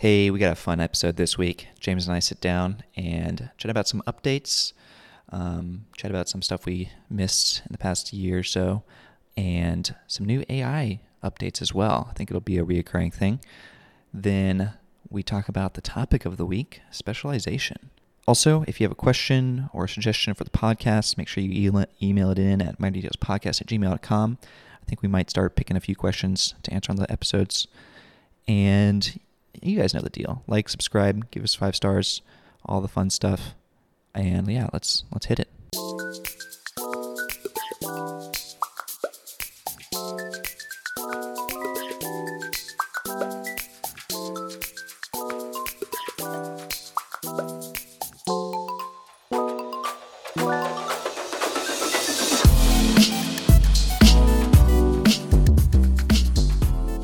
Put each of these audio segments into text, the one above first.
Hey, we got a fun episode this week. James and I sit down and chat about some updates, um, chat about some stuff we missed in the past year or so, and some new AI updates as well. I think it'll be a reoccurring thing. Then we talk about the topic of the week specialization. Also, if you have a question or a suggestion for the podcast, make sure you email it in at minordetailspodcast at gmail.com. I think we might start picking a few questions to answer on the episodes. And you guys know the deal. Like, subscribe, give us five stars, all the fun stuff. And yeah, let's let's hit it.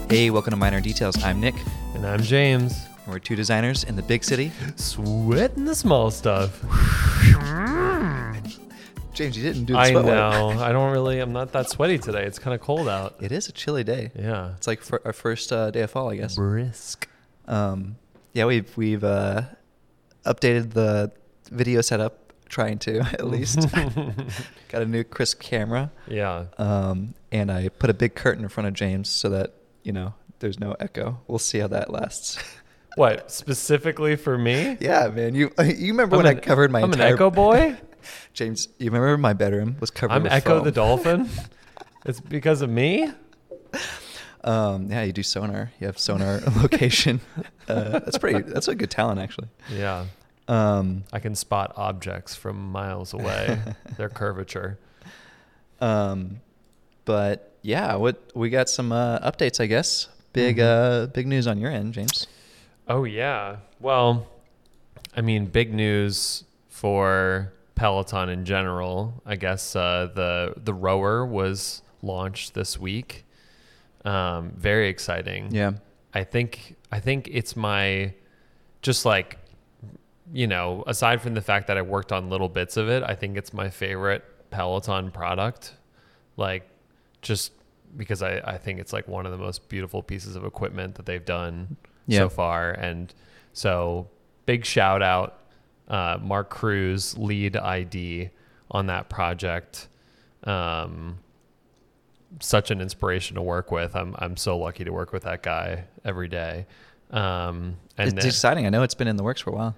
Hey, welcome to Minor Details. I'm Nick. And I'm James. We're two designers in the big city. Sweating the small stuff. James, you didn't do the I sweat work. know. I don't really, I'm not that sweaty today. It's kind of cold out. It is a chilly day. Yeah. It's like for our first uh, day of fall, I guess. Brisk. Um, yeah, we've we've uh, updated the video setup, trying to at least. Got a new crisp camera, Yeah. um, and I put a big curtain in front of James so that you know there's no echo. We'll see how that lasts. What, specifically for me? yeah, man, you you remember when I'm I an- covered my I'm an Echo boy? James, you remember my bedroom was covered. I'm with Echo foam. the dolphin? It's because of me? Um, yeah, you do sonar. You have sonar location. Uh, that's pretty. That's a good talent, actually. Yeah. Um, I can spot objects from miles away, their curvature. um, but yeah, what we got some uh, updates, I guess. Big, Mhm. uh, big news on your end, James. Oh yeah. Well, I mean, big news for Peloton in general. I guess uh, the the rower was launched this week. Um, very exciting. Yeah, I think I think it's my just like you know, aside from the fact that I worked on little bits of it, I think it's my favorite Peloton product. Like just because I, I think it's like one of the most beautiful pieces of equipment that they've done Yeah. so far. And so big shout out, uh, Mark Cruz, lead ID on that project. Um, such an inspiration to work with. I'm I'm so lucky to work with that guy every day. Um, and it's then- exciting. I know it's been in the works for a while.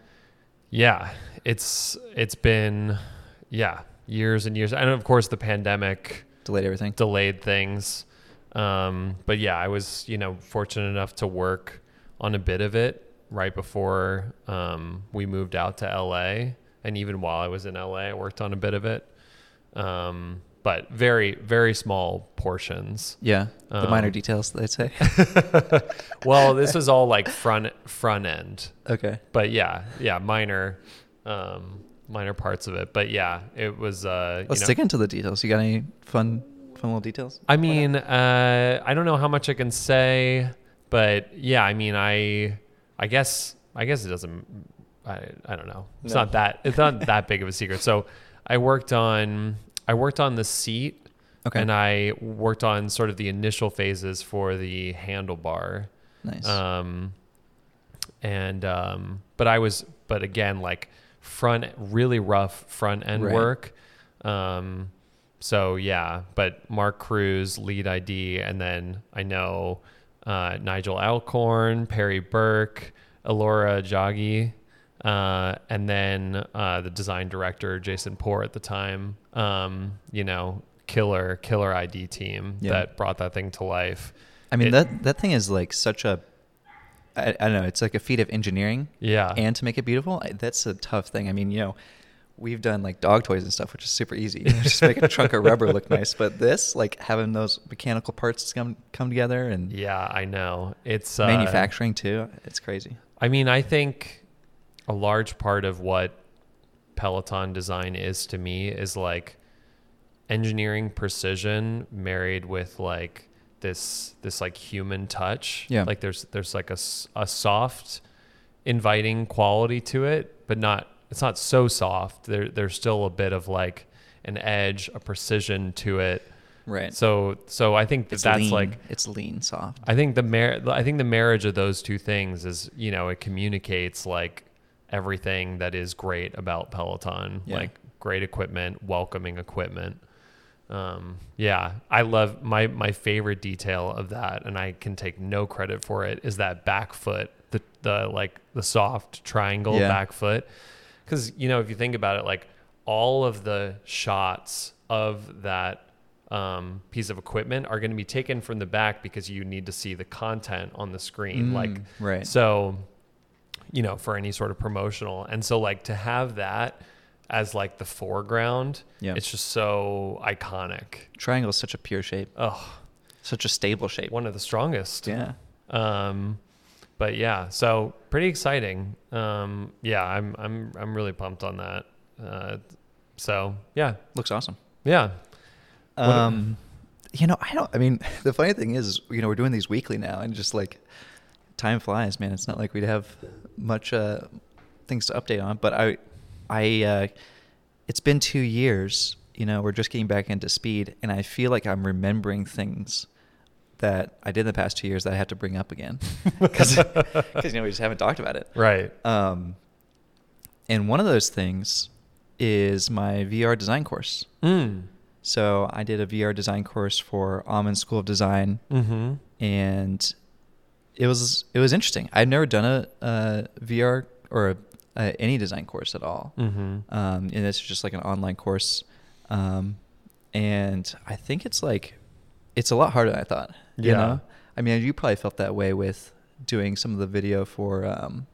yeah, it's it's been yeah years and years, and of course the pandemic Delayed everything. delayed things. Um, but yeah, I was you know fortunate enough to work on a bit of it right before um, we moved out to LA, and even while I was in LA, I worked on a bit of it. Um, but very very small portions. Yeah, the minor Um, details. They'd say. well, this was all like front front end. okay. but yeah, yeah, minor, um, minor parts of it. But yeah, it was. Uh, Let's know, dig into the details. You got any fun little details? I mean, uh, I don't know how much I can say, but yeah, I mean, I, I guess, I guess it doesn't. I, I don't know. It's No. not that. It's not that big of a secret. So, I worked on. I worked on the seat. Okay. And I worked on sort of the initial phases for the handlebar. nice. Um, and um, but I was, but again, like front, really rough front end Right. work. Um, so yeah, but Mark Cruz lead ID, and then I know uh, Nigel Alcorn, Perry Burke, Alora Joggi, uh, and then uh, the design director Jason Poor at the time. Um, you know, killer killer ID team Yeah. that brought that thing to life. I mean it- that that thing is like such a. I, I don't know. It's like a feat of engineering. Yeah, and to make it beautiful that's a tough thing i mean you know we've done like dog toys and stuff which is super easy. just make a trunk of rubber look nice but this like having those mechanical parts come come together and Yeah, I know. It's uh, manufacturing too it's crazy I mean, I think a large part of what Peloton design is to me is like engineering precision married with like this this like human touch. Yeah. Like there's there's like a a soft inviting quality to it, but not it's not so soft. There there's still a bit of like an edge, a precision to it. Right. So so I think that it's that's lean. like it's lean soft. I think the mar- I think the marriage of those two things is you know it communicates like everything that is great about Peloton, Yeah. like great equipment, welcoming equipment. Um, yeah, I love my my favorite detail of that, and I can take no credit for it. Is that back foot, the the like the soft triangle Yeah. back foot? Because you know if you think about it, like all of the shots of that um, piece of equipment are going to be taken from the back because you need to see the content on the screen. like Mm, right. so, you know, for any sort of promotional. And so like to have that as like the foreground, Yeah. it's just so iconic. Triangle is such a pure shape, Oh, such a stable shape. one of the strongest. Yeah. Um, but yeah, so pretty exciting. Um, yeah, I'm I'm I'm really pumped on that. Uh, so yeah, Looks awesome. yeah, Um, you know, I don't. I mean, the funny thing is, you know, we're doing these weekly now, and just like time flies, man. It's not like we'd have much uh, things to update on. But I, I, uh, it's been two years. You know, we're just getting back into speed, and I feel like I'm remembering things that I did in the past two years that I have to bring up again because you know we just haven't talked about it. right. Um, and one of those things is my VR design course. Mm. So I did a VR design course for Almond School of Design, Mm-hmm. and it was it was interesting. I'd never done a, a VR or a, a, any design course at all, Mm-hmm. um, and it's just like an online course. Um, and I think it's like it's a lot harder than I thought. You Yeah. know? I mean, you probably felt that way with doing some of the video for um,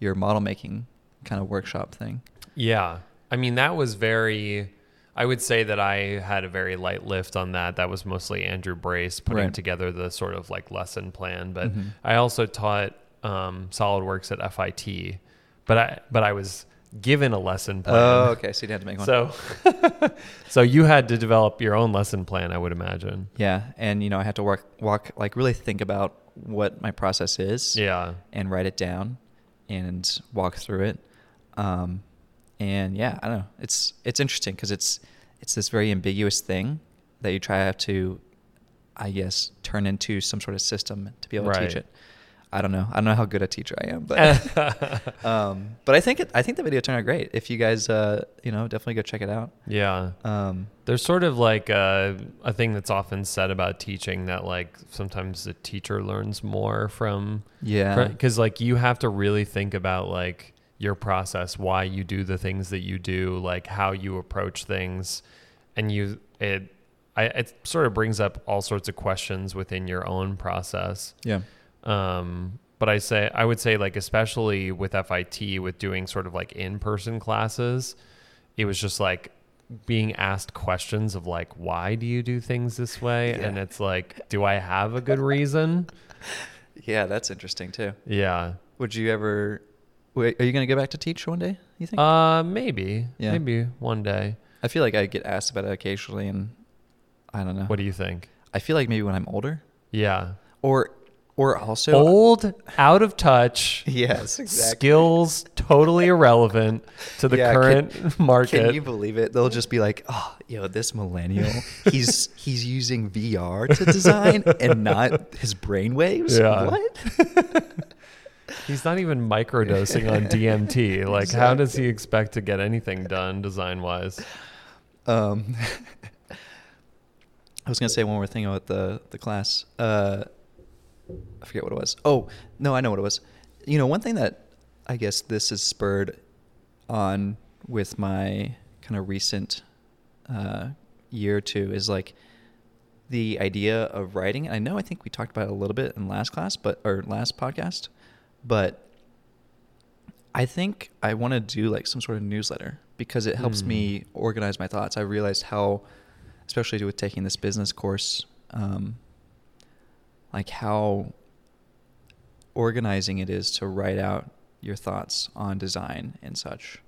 your model making kind of workshop thing. Yeah. I mean, that was very, I would say that I had a very light lift on that. That was mostly Andrew Brace putting Right. together the sort of like lesson plan. But Mhm. I also taught um, SolidWorks at FIT, but I, but I was given a lesson plan. Oh, okay. So you didn't to make one. So, so you had to develop your own lesson plan, I would imagine. Yeah, and you know, I had to walk, walk, like really think about what my process is, Yeah. and write it down, and walk through it. Um, and yeah, I don't know. It's it's interesting because it's it's this very ambiguous thing that you try to, I guess, turn into some sort of system to be able to teach it. I don't know. I don't know how good a teacher I am, but um, but I think it, I think the video turned out great. If you guys, uh, you know, definitely go check it out. Yeah. Um, There's sort of like a, a thing that's often said about teaching that like sometimes the teacher learns more from yeah, because like you have to really think about like your process, why you do the things that you do, like how you approach things, and you it I it sort of brings up all sorts of questions within your own process. yeah, Um, but I say I would say like especially with FIT with doing sort of like in person classes, it was just like being asked questions of like why do you do things this way Yeah. and it's like do I have a good reason? yeah. That's interesting too. yeah. Would you ever? Wait, are you going to go back to teach one day? You think? Uh maybe. Yeah. Maybe one day. I feel like I get asked about it occasionally, and I don't know. What do you think? I feel like maybe when I'm older, Yeah. or or also Old, out of touch, Yes, exactly. skills totally irrelevant to the Yeah, current Can market. Can you believe it? They'll just be like, "Oh, yo, this millennial, he's he's using VR to design and not his brainwaves. Yeah. What? He's not even microdosing on DMT. Like, how does he expect to get anything done design wise? Um, I was gonna say one more thing about the the class. Uh, I forget what it was. Oh no, I know what it was. You know, one thing that I guess this is spurred on with my kind of recent uh, year or two is like the idea of writing. I know I think we talked about it a little bit in last class, but or last podcast, but I think I want to do like some sort of newsletter because it helps Mm. me organize my thoughts. I realized how, especially with taking this business course, um, like how organizing it is to write out your thoughts on design and such.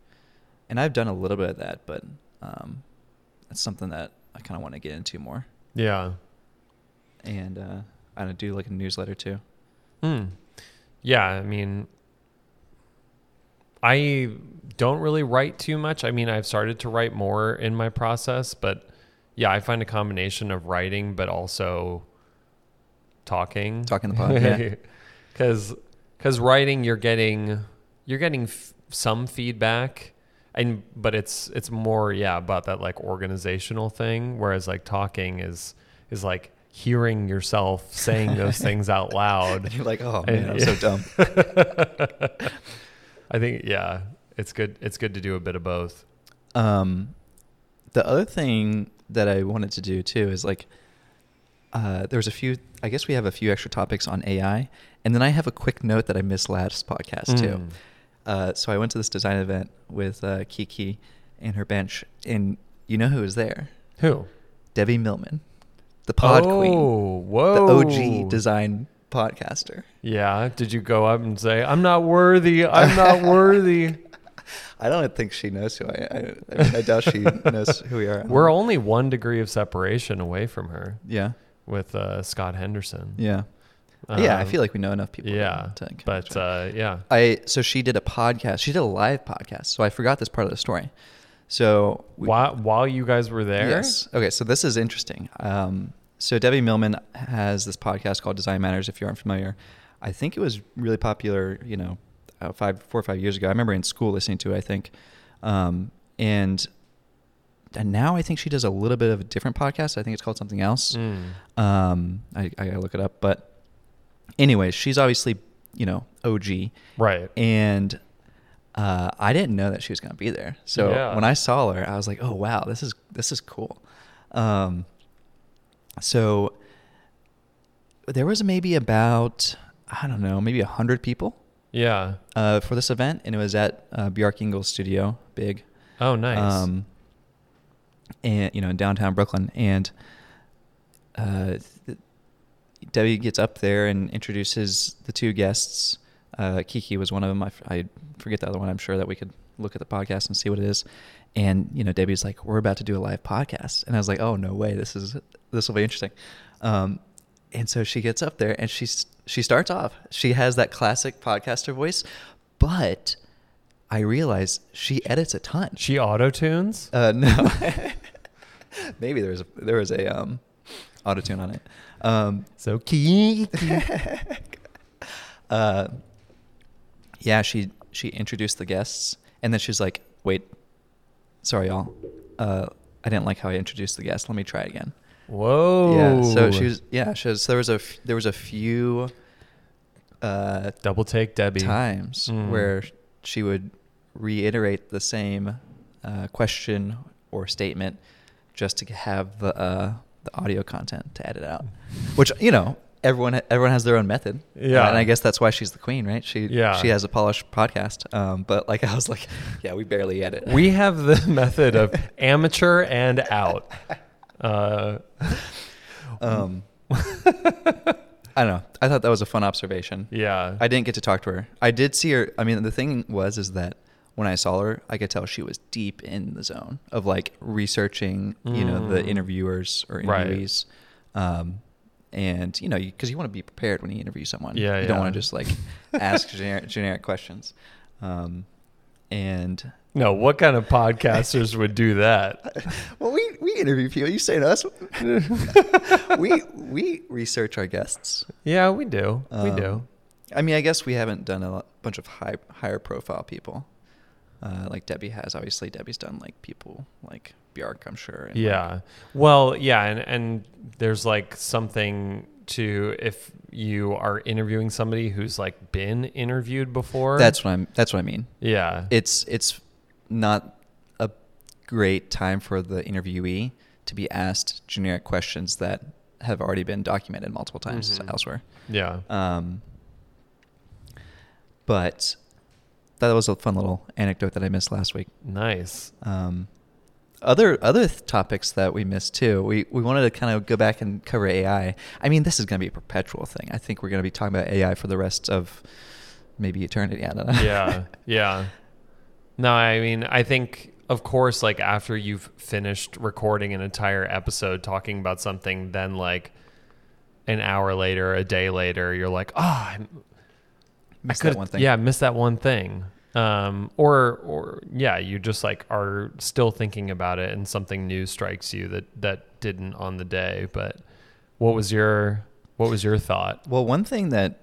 And I've done a little bit of that, but um, that's something that I kind of want to get into more. Yeah. And uh, I do like a newsletter too. Hmm. Yeah, I mean, I don't really write too much. I mean, I've started to write more in my process, but yeah, I find a combination of writing but also talking. Talking the pod, yeah. Cuz cuz writing you're getting you're getting f- some feedback and but it's it's more yeah about that like organizational thing whereas like talking is is like hearing yourself saying those things out loud. And you're like, oh And- man, I'm so dumb. I think yeah, it's good it's good to do a bit of both. Um, the other thing that I wanted to do too is like, uh, there was a few. I guess we have a few extra topics on AI, and then I have a quick note that I missed last podcast too. Mm. Uh, so I went to this design event with uh, Kiki and her bench, and you know who was there? Who? Debbie Millman, the pod oh, queen, Whoa. the OG design podcaster. Yeah. Did you go up and say, I'm not worthy. I'm not worthy? I don't think she knows who I am. I, I, mean, I doubt she knows who we are. We're only one degree of separation away from her yeah, with uh, Scott Henderson. yeah, yeah. I Um, feel like we know enough people. Yeah. to But uh, yeah. I so she did a podcast. She did a live podcast. So I forgot this part of the story. So we, While, while you guys were there? Yes. Okay. So this is interesting. Um, so Debbie Millman has this podcast called Design Matters. If you aren't familiar, I think it was really popular. You know, uh, five, four or five years ago. I remember in school listening to it. I think, um, and and now I think she does a little bit of a different podcast. I think it's called something else. Mm. Um, I, I gotta look it up. But anyway, she's obviously you know OG Right. and uh, I didn't know that she was going to be there. So Yeah. when I saw her, I was like, "Oh wow, this is this is cool." Um, so there was maybe about I don't know, maybe a hundred people Yeah. uh, for this event, and it was at uh, Bjarke Ingels studio, big, Oh, nice. um, and you know, in downtown Brooklyn, and uh, Debbie gets up there and introduces the two guests. Uh, Kiki was one of them. I, f- I forget the other one. I'm sure that we could look at the podcast and see what it is. And you know, Debbie's like, "We're about to do a live podcast," and I was like, "Oh no way! This is this will be interesting." Um, and so she gets up there and she's she starts off. She has that classic podcaster voice, but I realize she edits a ton. she auto tunes? Uh, no, maybe there was a, there was a um, auto tune on it. Um, So key. uh, yeah, she she introduced the guests, and then she's like, "Wait, sorry, y'all, uh, I didn't like how I introduced the guests. Let me try again." Whoa. Yeah, so she was yeah, she was, there was a f- there was a few uh, Double take Debbie. times Mm. where she would reiterate the same uh, question or statement just to have the uh, the audio content to edit out. Which you know everyone everyone has their own method. Yeah. and I guess that's why she's the queen, right? She Yeah. she has a polished podcast. Um, but like I was like, yeah, we barely edit. We have the method of amateur and out. Uh, um, I don't know. I thought that was a fun observation. yeah. I didn't get to talk to her. I did see her. I mean, the thing was is that when I saw her, I could tell she was deep in the zone of like researching, you know, the Mm. interviewers or Right. interviewees. Um, and you know, because you, want to be prepared when you interview someone. Yeah, You don't want to just like ask generic, generic questions. Um, and no, what kind of podcasters would do that? well, we we interview people. You say to us, we we research our guests. Yeah, we do. we Um, do. I mean, I guess we haven't done a lot, bunch of high, higher profile people, uh, like Debbie has. Obviously, Debbie's done like people like Bjarke, I'm sure. and, like- Yeah. Well, yeah, and and there's like something to if you are interviewing somebody who's like been interviewed before. that's what I'm. That's what I mean. yeah. It's it's not a great time for the interviewee to be asked generic questions that have already been documented multiple times Mhm. elsewhere. yeah. Um, but that was a fun little anecdote that I missed last week. Nice. Um, other other th- topics that we missed too. We we wanted to kind of go back and cover AI. I mean, this is going to be a perpetual thing. I think we're going to be talking about AI for the rest of maybe eternity. I don't know. yeah. Yeah. No, I mean, I think of course like after you've finished recording an entire episode talking about something then like an hour later, a day later, you're like, "Oh, I, I Missed that one thing. Yeah, missed that one thing." um, or or yeah, you just like are still thinking about it, and something new strikes you that that didn't on the day. But what was your what was your thought? Well, one thing that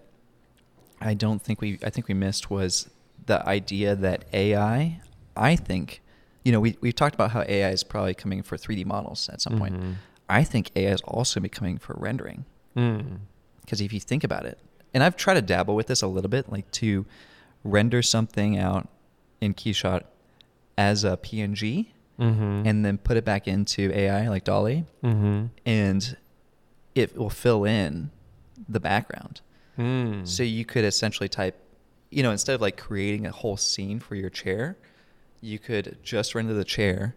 I don't think we I think we missed was the idea that AI. I think, you know, we we've talked about how AI is probably coming for 3D models at some point. Mhm. I think AI is also going to be coming for rendering. Mm. Because if you think about it, and I've tried to dabble with this a little bit, like to render something out in Keyshot as a PNG Mm-hmm. and then put it back into AI like DALL-E, mm-hmm. and it will fill in the background. Mm. So you could essentially type, you know, instead of like creating a whole scene for your chair, you could just render the chair,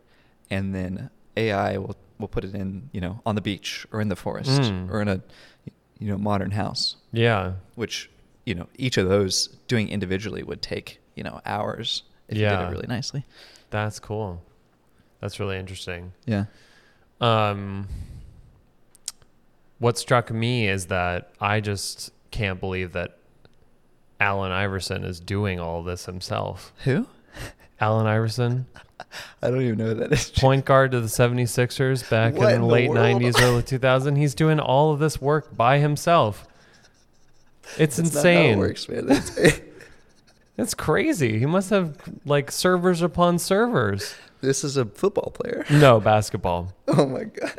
and then AI will will put it in, you know, on the beach or in the forest Mm. or in a, you know, modern house. yeah. Which you know, each of those doing individually would take you know hours if you did it really nicely. That's cool. That's really interesting. Yeah. Um, what struck me is that I just can't believe that Allen Iverson is doing all this himself. Who? Allen Iverson, I don't even know who that is. point guard to the 76ers back in in the late world? 90s, early 2000s. He's doing all of this work by himself. It's That's how it insane. works, man. That's- It's crazy. He must have like servers upon servers. this is a football player. No, basketball. Oh my god.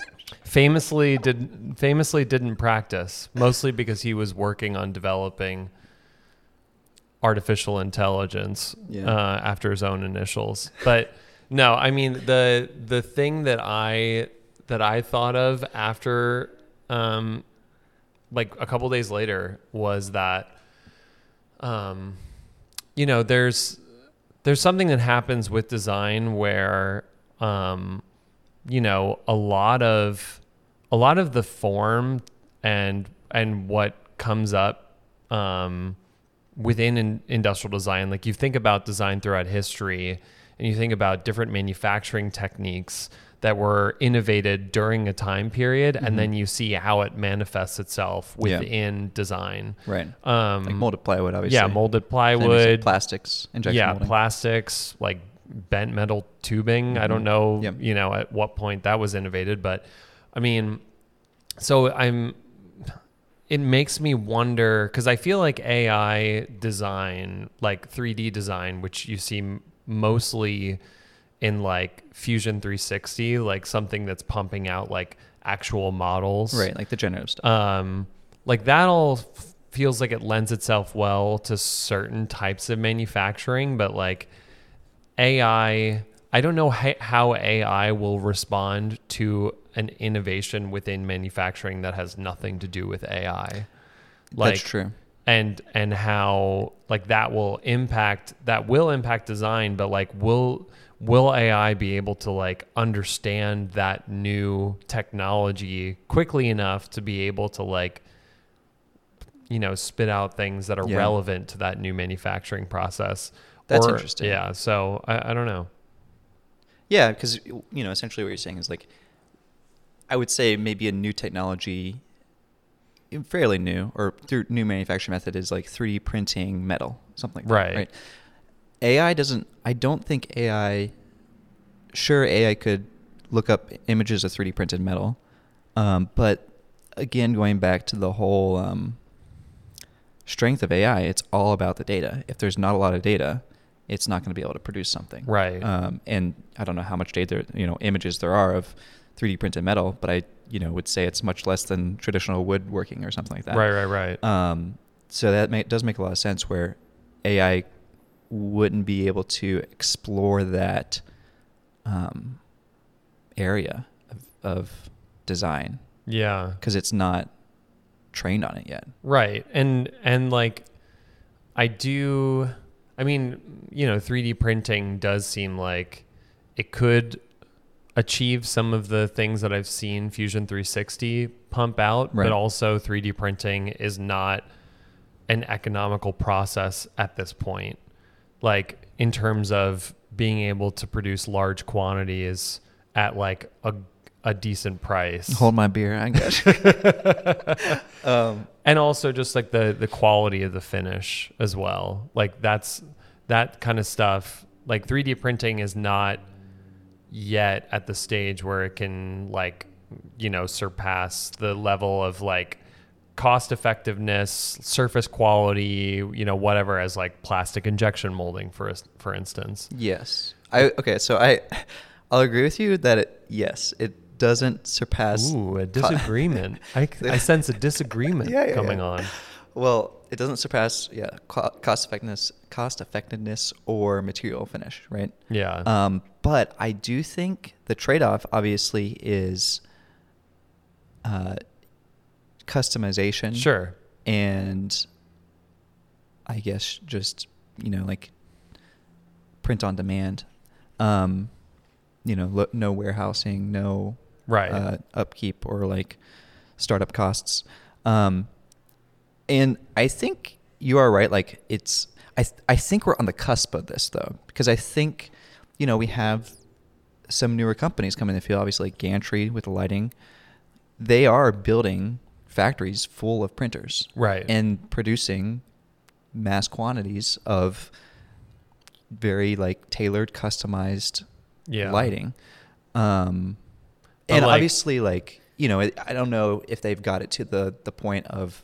famously did famously didn't practice mostly because he was working on developing artificial intelligence Yeah. uh, after his own initials but no i mean the the thing that i that i thought of after um like a couple days later was that um you know there's there's something that happens with design where um you know a lot of a lot of the form and and what comes up um within in industrial design like you think about design throughout history and you think about different manufacturing techniques that were innovated during a time period Mhm. and then you see how it manifests itself Yeah. within design Right. um Like molded plywood, obviously. yeah molded And there's, like, plywood plastics, injection yeah molding. plastics like bent metal tubing i don't Mhm. know Yep. you know at what point that was innovated but i mean so i'm it makes me wonder because i feel like ai design like 3d design which you see mostly in like fusion 360 like something that's pumping out like actual models right, like the generative stuff. um, like that all f- feels like it lends itself well to certain types of manufacturing, but like AI, I don't know ha- how AI will respond to an innovation within manufacturing that has nothing to do with AI. Like, That's true. and and how like that will impact that will impact design but like will will AI be able to like understand that new technology quickly enough to be able to like you know spit out things that are Yeah. relevant to that new manufacturing process That's Or- interesting. yeah so I, I don't know Yeah, because you know, essentially what you're saying is like, I would say maybe a new technology, fairly new, or through new manufacturing method is like 3D printing metal, something like Right. that. Right. AI doesn't. I don't think AI. Sure, AI could look up images of 3D printed metal, um, but again, going back to the whole um, strength of AI, it's all about the data. If there's not a lot of data, it's not going to be able to produce something. Right. Um, and I don't know how much data, you know, images there are of 3D printed metal, but I, you know, would say it's much less than traditional woodworking or something like that. right right right Um, so that may, does make a lot of sense where AI wouldn't be able to explore that um, area of, of design yeah because it's not trained on it yet. Right. And and like I do I mean, you know, 3D printing does seem like it could achieve some of the things that I've seen Fusion 360 pump out, Right. but also 3D printing is not an economical process at this point. Like in terms of being able to produce large quantities at like a a decent price. Hold my beer, I guess. um, and also just like the the quality of the finish as well like that's that kind of stuff. Like 3D printing is not yet at the stage where it can like you know surpass the level of like cost effectiveness, surface quality, you know, whatever as like plastic injection molding for for instance. Yes. I okay. So I, I'll agree with you that it, yes, it doesn't surpass. Ooh, a disagreement. I, I sense a disagreement Yeah, yeah, coming yeah. on. Well, it doesn't surpass yeah cost effectiveness, cost effectiveness or material finish, right? Yeah. Um, but I do think the trade-off obviously is uh, customization. sure. and I guess just you know like print on demand. Um, you know, lo- no warehousing, no Right. uh, upkeep or like startup costs. Um, and I think you are right. Like it's, I, th- I think we're on the cusp of this though, because I think, you know, we have some newer companies coming in the field, obviously like Gantry with the lighting. They are building factories full of printers. Right. And producing mass quantities of very like tailored, customized Yeah. lighting. Um, and like- obviously, like you know, I don't know if they've got it to the the point of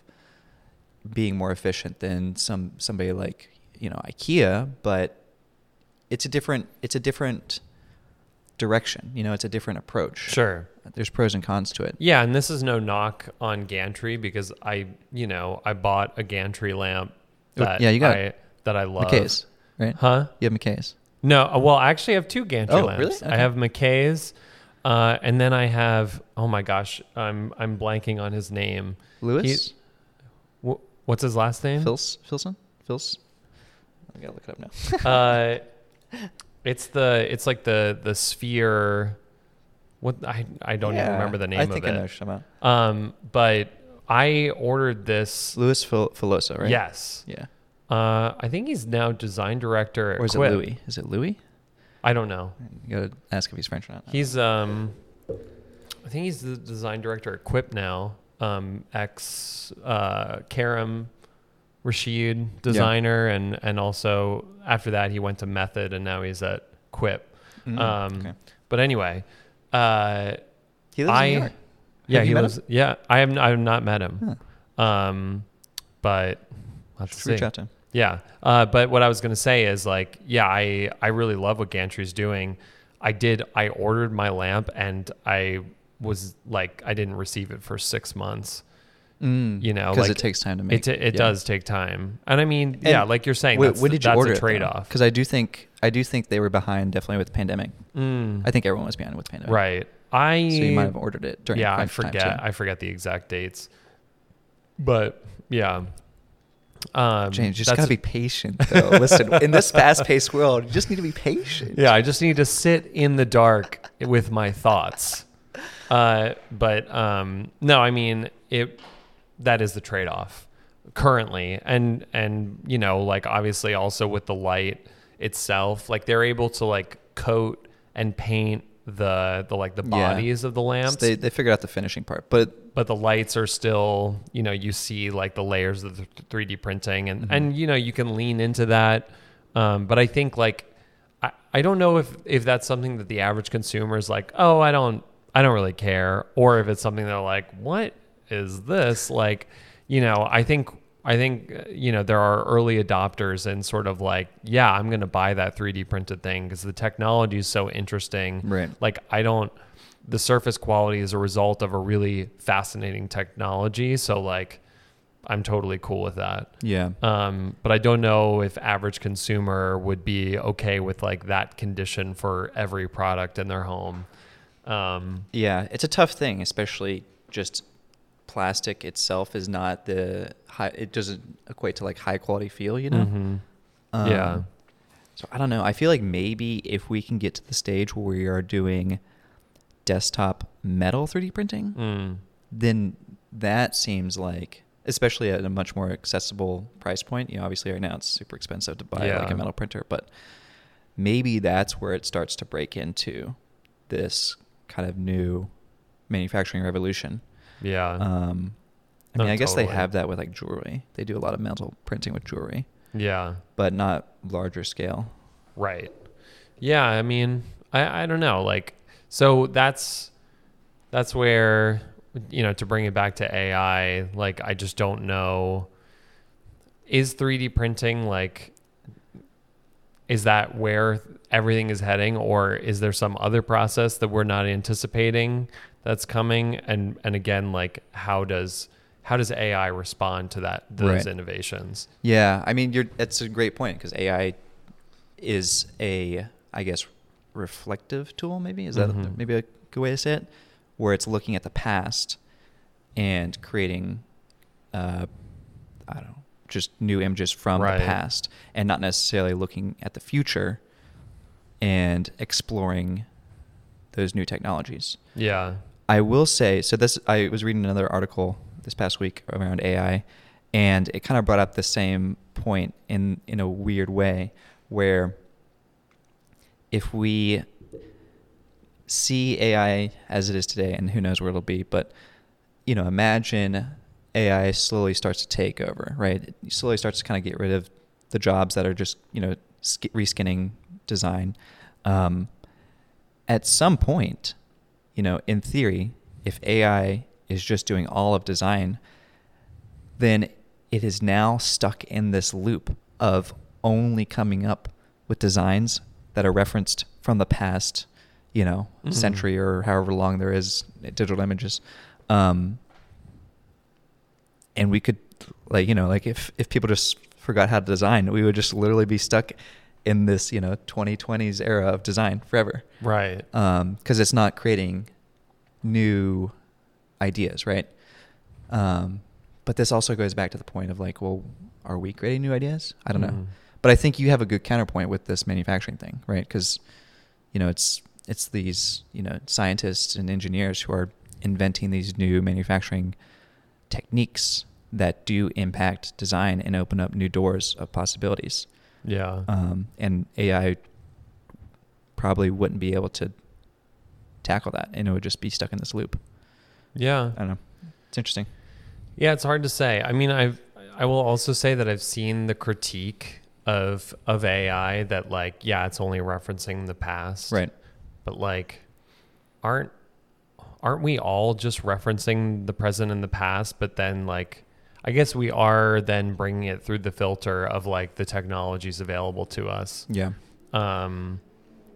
being more efficient than some somebody like you know IKEA, but it's a different it's a different direction. You know, it's a different approach. Sure. There's pros and cons to it. Yeah, and this is no knock on gantry because I, you know, I bought a gantry lamp Oh, that yeah, you got I, it. that I love. McKay's, right? Huh? You have McKay's. No, uh, well, I actually have two gantry Oh, lamps. really? I have McKay's, uh, and then I have. Oh my gosh, I'm I'm blanking on his name. Lewis, Wh- What's his last name? Phils, Philson, Phils. I gotta look it up now. uh, it's the it's like the the sphere. What I I don't even Yeah, remember the name I think of I know it. what you're talking about. Um, but I ordered this. Louis Fil- Filoso, right? Yes. Yeah. Uh, I think he's now design director at Or is Quip. it Louis? Is it Louis? I don't know. You gotta ask if he's French or not. He's um, I think he's the design director at Quip now. Um, ex uh, Karim Rashid designer, and and also after that he went to Method, and now he's at Quip. Mm, um, okay. But anyway, uh, He lives I in New York. yeah Have he lives him? yeah I have I have not met him. Um, but let's reach see. out to him. Yeah. Uh, but what I was to say is like, yeah, I, I really love what Gantry's doing. I did, I ordered my lamp and I was like, I didn't receive it for six months. Mm, You know, because like, it takes time to make. It, it yeah. does take time. And I mean, And yeah, like you're saying, Wait, that's, when did you order a trade off. Because I do think I do think they were behind definitely with the pandemic. Mm, I think everyone was behind with the pandemic. right. I, So you might have ordered it during. yeah, I forget. I forget the exact dates. But yeah. Um, James, you just gotta be patient though. Listen, in this fast-paced world, you just need to be patient. Yeah, I just need to sit in the dark with my thoughts. Uh, but um, no, I mean it. That is the trade-off currently, and and you know, like obviously also with the light itself, like they're able to like coat and paint the the like the Yeah. bodies of the So lamps, they they figured out the finishing part, but but the lights are still you know you see like the layers of the 3D printing, and Mm-hmm. and you know you can lean into that. Um, but I think like I, I don't know if if that's something that the average consumer is like, oh, I don't I don't really care, or if it's something they're like, what is this? Like, you know, I think I think uh, you know there are early adopters and sort of like, yeah, I'm going to buy that 3D printed thing because the technology is so interesting. Right. Like I don't the surface quality is a result of a really fascinating technology, so like I'm totally cool with that. yeah, Um, but I don't know if average consumer would be okay with like that condition for every product in their home. Um, yeah, it's a tough thing, especially just plastic itself is not the high. It doesn't equate to like high quality feel, you know. mhm. Um, yeah. So I don't know. I feel like maybe if we can get to the stage where we are doing desktop metal 3D printing, Mm. then that seems like, especially at a much more accessible price point. You know, obviously right now it's super expensive to buy like a metal printer, but maybe that's where it starts to break into this kind of new manufacturing revolution. Yeah. Um, I No, mean, I guess they have that with like jewelry. They do a lot of metal printing with jewelry. Yeah. but not larger scale. Right. Yeah, I mean, I I don't know, like so that's that's where you know, to bring it back to AI, like I just don't know is 3D printing like is that where everything is heading or is there some other process that we're not anticipating that's coming and and again like how does how does AI respond to that those Right. innovations? Yeah, I mean, you're that's a great point because AI is a, I guess, reflective tool. Maybe is that Mhm. maybe a good way to say it, where it's looking at the past and creating, uh, I don't know, just new images from Right. the past, and not necessarily looking at the future and exploring those new technologies. Yeah. I will say so. This I was reading another article this past week around AI, and it kind of brought up the same point in in a weird way, where if we see AI as it is today, and who knows where it'll be, but you know, imagine AI slowly starts to take over, right? It slowly starts to kind of get rid of the jobs that are just you know sk- reskinning design. Um, at some point, you know, in theory, if AI is just doing all of design, then it is now stuck in this loop of only coming up with designs that are referenced from the past, you know, Mhm. century or however long there is digital images. Um, and we could, like, you know, like if, if people just forgot how to design, we would just literally be stuck in this, you know, 2020s era of design forever Right. um because it's not creating new ideas, right? Um, but this also goes back to the point of like, well, are we creating new ideas? I don't know. Mhm. But I think you have a good counterpoint with this manufacturing thing, right? Because you know it's it's these you know scientists and engineers who are inventing these new manufacturing techniques that do impact design and open up new doors of possibilities. Yeah. Um, and AI probably wouldn't be able to tackle that, and it would just be stuck in this loop. yeah. I don't know. It's interesting. Yeah, it's hard to say. I mean, I've I will also say that I've seen the critique of of AI that like, yeah, it's only referencing the past. Right. But like aren't aren't we all just referencing the present and the past, but then like I guess we are then bringing it through the filter of like the technologies available to us. Yeah. Um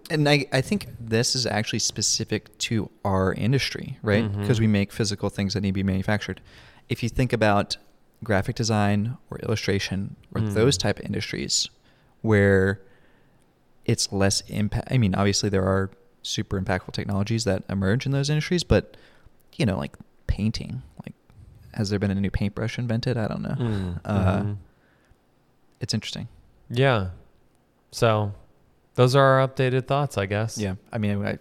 And I, I think this is actually specific to our industry, right? Because we make physical things that need to be manufactured. If you think about graphic design or illustration or Mm. those type of industries where it's less impact, I mean, obviously there are super impactful technologies that emerge in those industries, but, you know, like painting, like, has there been a new paintbrush invented? I don't know. mm, Uh, mhm. It's interesting. yeah. So those are our updated thoughts, I guess. Yeah. I mean, I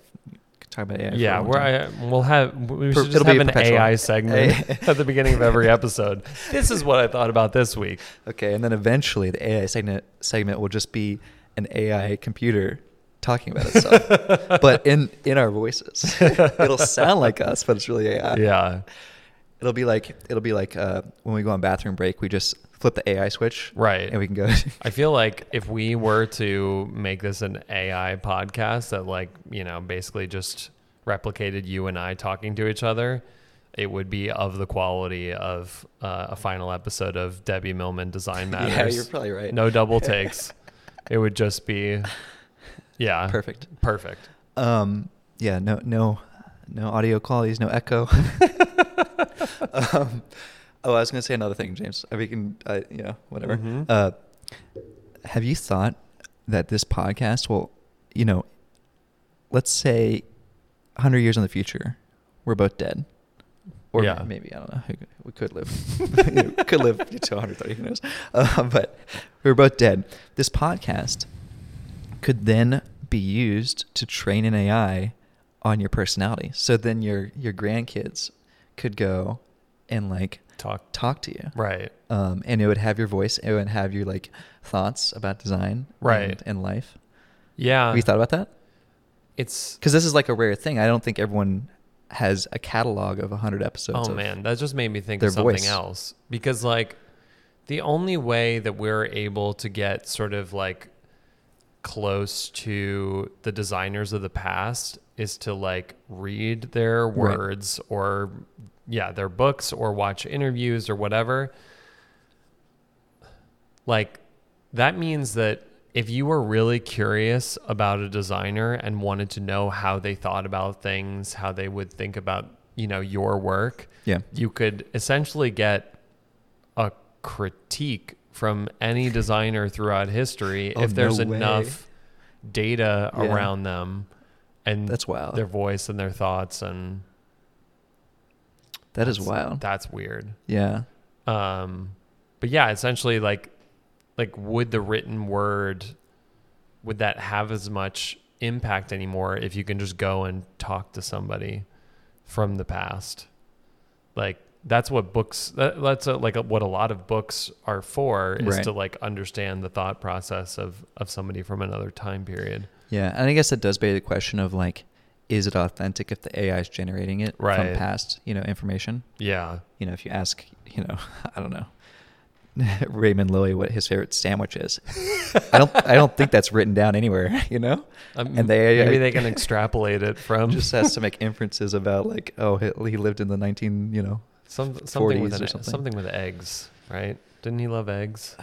could talk about AI. Yeah, We're, I, we'll have we should just have an. AI segment at the beginning of every episode. This is what I thought about this week. Okay, and then eventually the AI segment segment will just be an AI computer talking about itself, but in in our voices. it'll sound like us, but it's really AI. Yeah, It'll be like it'll be like uh, when we go on bathroom break, we just flip the AI switch, right. and we can go. I feel like if we were to make this an AI podcast that like, you know, basically just replicated you and I talking to each other, it would be of the quality of uh, a final episode of Debbie Millman Design Matters. yeah, you're probably right. No double takes. it would just be yeah. perfect. Perfect. Um, yeah, no, no, no audio qualities, no echo. um, oh, I was gonna say another thing, James. I we can, uh, you know, whatever. Mhm. Uh, have you thought that this podcast will, you know, let's say, hundred years in the future, we're both dead, or Yeah. maybe I don't know. We could live, know, could live to 130. Who knows? Uh, but we're both dead. This podcast could then be used to train an AI on your personality. So then your your grandkids could go and like Talk. talk to you. Right. Um, and it would have your voice. It would have your like thoughts about design, Right. and, and life. Yeah. Have you thought about that? it's Because this is like a rare thing. I don't think everyone has a catalog of hundred episodes. Oh man, that just made me think of something voice. else because like the only way that we're able to get sort of like close to the designers of the past is to like read their Right. words or yeah, their books or watch interviews or whatever. Like that means that if you were really curious about a designer and wanted to know how they thought about things, how they would think about, you know, your work, Yeah. you could essentially get a critique from any designer throughout history Oh, if there's no enough data Yeah. around them and That's wild. their voice and their thoughts and That is wild. That's weird. Yeah. Um, but yeah, essentially, like, like would the written word would that have as much impact anymore if you can just go and talk to somebody from the past? Like that's what books. That, that's a, like a, what a lot of books are for is Right. to like understand the thought process of of somebody from another time period. Yeah. And I guess it does beg the question of like, is it authentic if the AI is generating it Right. from past, you know, information? Yeah, You know, if you ask, you know, I don't know, Raymond Loewy what his favorite sandwich is, I don't, I don't think that's written down anywhere. You know, um, And they- maybe they can extrapolate it from just has to make inferences about like, oh, he, he lived in the nineteen, you know, some something with an, something. something with eggs, right? Didn't he love eggs?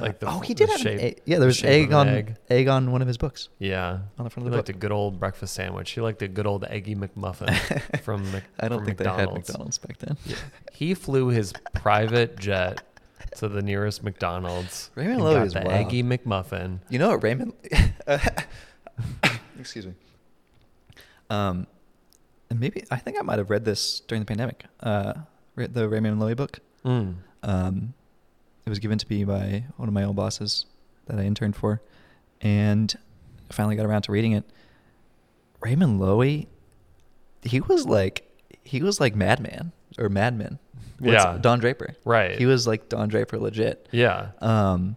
Like the oh, he the did have shape- egg. Yeah, there was egg on egg. egg on one of his books Yeah. on the front He of the liked a book. good old breakfast sandwich. He liked a good old eggy McMuffin from Mc, I don't from think McDonald's. they had McDonald's back then. He flew his private jet to the nearest McDonald's. Raymond Loewy got is the wild. eggy McMuffin. You know what Raymond? excuse me. Um, and maybe I think I might have read this during the pandemic. Uh, the Raymond Loewy book. Mm. Um, it was given to me by one of my old bosses that I interned for, and I finally got around to reading it. Raymond Loewy, he was like, he was like Madman or Madman. Yeah. Don Draper. Right. He was like Don Draper legit. Yeah. Um,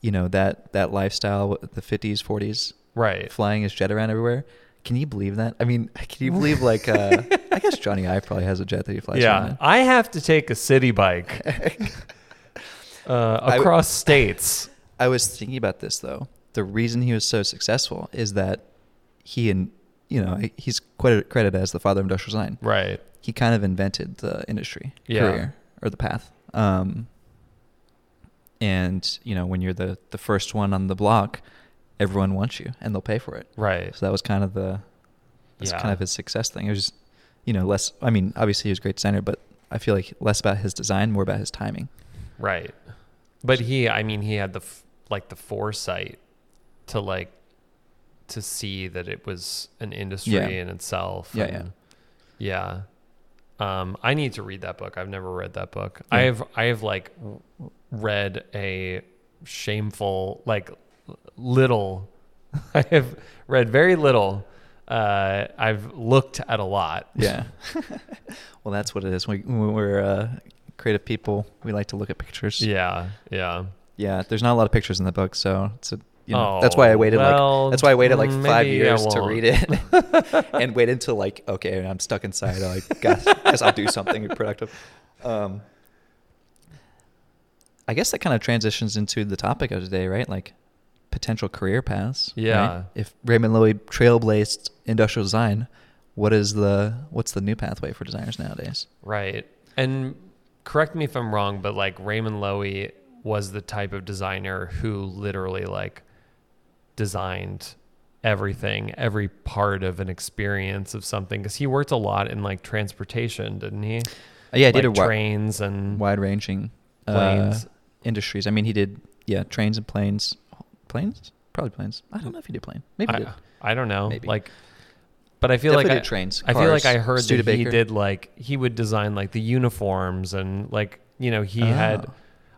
you know that that lifestyle, the fifties, forties, Right. flying his jet around everywhere. Can you believe that? I mean, can you believe like uh, I guess Jony Ive probably has a jet that he flies yeah. around. I have to take a city bike uh, I across states. I was thinking about this though. The reason he was so successful is that he and you know he's credited credited as the father of industrial design. Right. He kind of invented the industry Yeah. career or the path. Um, and you know when you're the the first one on the block, everyone wants you and they'll pay for it. Right. So that was kind of the that's Yeah. kind of his success thing. It was just, you know, less. I mean, obviously he was a great designer, but I feel like less about his design, more about his timing. Right. But he, I mean, he had the f- like the foresight to like to see that it was an industry Yeah. in itself. Yeah, and- yeah. Um, I need to read that book. I've never read that book. Yeah. I have I have like read a shameful like little. I have read very little. Uh, I've looked at a lot. Yeah. well, that's what it is. We, when we're uh, creative people, we like to look at pictures. Yeah. Yeah. Yeah. There's not a lot of pictures in the book, so it's a. You know, Oh, that's why I waited well, like that's why I waited like five years to read it, and waited until like okay, I'm stuck inside. I guess, guess I'll do something productive. Um, I guess that kind of transitions into the topic of today, right? Like potential career paths. right? Yeah. If Raymond Loewy trailblazed industrial design, what is the what's the new pathway for designers nowadays? Right. And correct me if I'm wrong, but like Raymond Loewy was the type of designer who literally like designed everything, every part of an experience of something. Because he worked a lot in like transportation, didn't he? Uh, yeah, did like a wi- trains and wide ranging planes. uh, industries. I mean, he did yeah trains and planes, planes, probably planes. I don't know if he did plane. Maybe he did. I, I don't know. Maybe. Like, but I feel Definitely like I, trains, I feel like I heard that he did like he would design like the uniforms and like you know he had. Oh.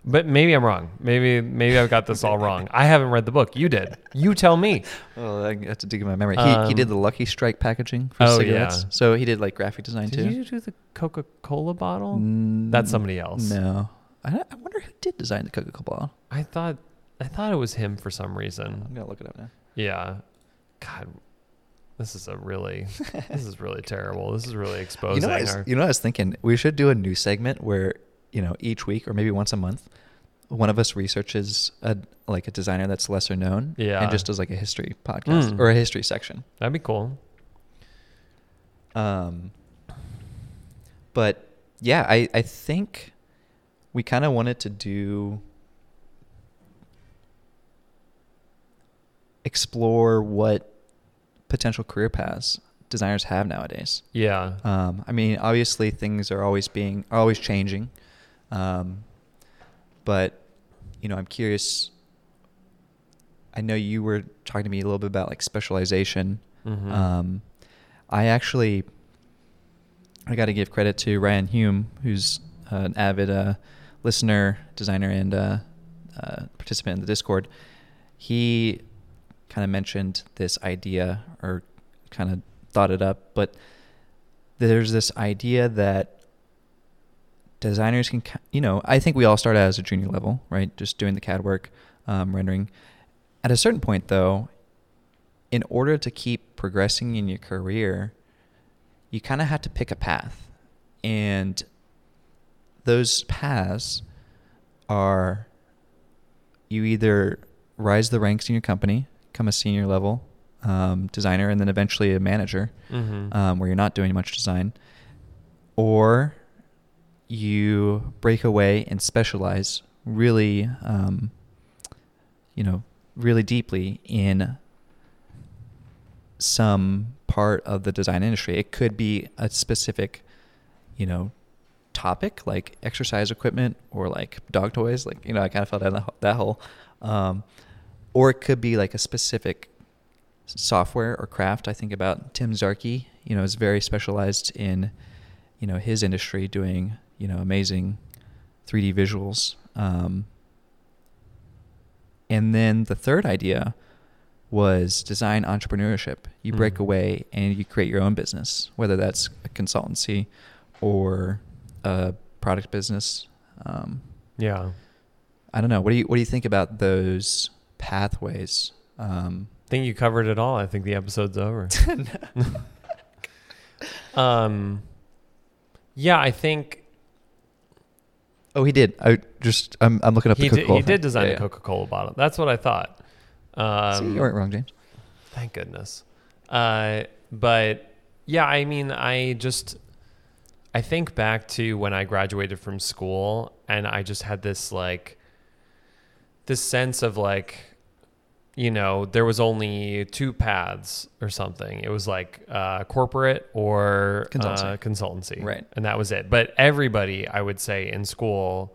But maybe I'm wrong. Maybe maybe I've got this all wrong. I haven't read the book. You did. You tell me. Well, I have to dig in my memory. He, he did Um, the Lucky Strike packaging for oh, cigarettes. yeah. So he did like graphic design Did too. Did you do the Coca-Cola bottle? Mm, That's somebody else. No, I, I wonder who did design the Coca-Cola bottle. I thought I thought it was him for some reason. I'm gonna look it up now. Yeah. God, this is a really this is really terrible. This is really exposing You know, what I was, our you know, what I was thinking we should do a new segment where you know each week or maybe once a month one of us researches a like a designer that's lesser known, Yeah. and just does like a history podcast Mm. or a history section. That'd be cool. Um, but yeah, I I think we kind of wanted to do explore what potential career paths designers have nowadays. Yeah. Um, I mean, obviously things are always being are always changing, um, but you know, I'm curious. I know you were talking to me a little bit about like specialization. Mhm. Um, I actually, I got to give credit to Ryan Hume, who's an avid uh, listener, designer, and uh, uh, participant in the Discord. He kind of mentioned this idea, or kind of thought it up, but there's this idea that designers can, you know, I think we all start out as a junior level, right? Just doing the CAD work, um, rendering. At a certain point, though, in order to keep progressing in your career, you kind of have to pick a path. And those paths are you either rise the ranks in your company, become a senior level um, designer, and then eventually a manager, Mhm. um, where you're not doing much design, or you break away and specialize really, um, you know, really deeply in some part of the design industry. It could be a specific, you know, topic like exercise equipment or like dog toys. Like, you know, I kind of fell down that, that hole. Or it could be like a specific software or craft. I think about Tim Zarkey, you know, is very specialized in, you know, his industry doing, you know, amazing 3D visuals. Um, and then the third idea was design entrepreneurship. You break Mhm. away and you create your own business, whether that's a consultancy or a product business. Um, Yeah. I don't know. What do you What do you think about those pathways? Um, I think you covered it all. I think the episode's over. um, yeah, I think oh, he did. I just I'm I'm looking up he the did, Coca-Cola. he did design Yeah, a yeah. Coca Cola bottle. That's what I thought. Um, See, you weren't wrong, James. Thank goodness. Uh, but yeah, I mean, I just I think back to when I graduated from school, and I just had this like this sense of like you know there was only two paths or something it was like uh, corporate or Consultancy. uh, consultancy Right. and that was it but everybody i would say in school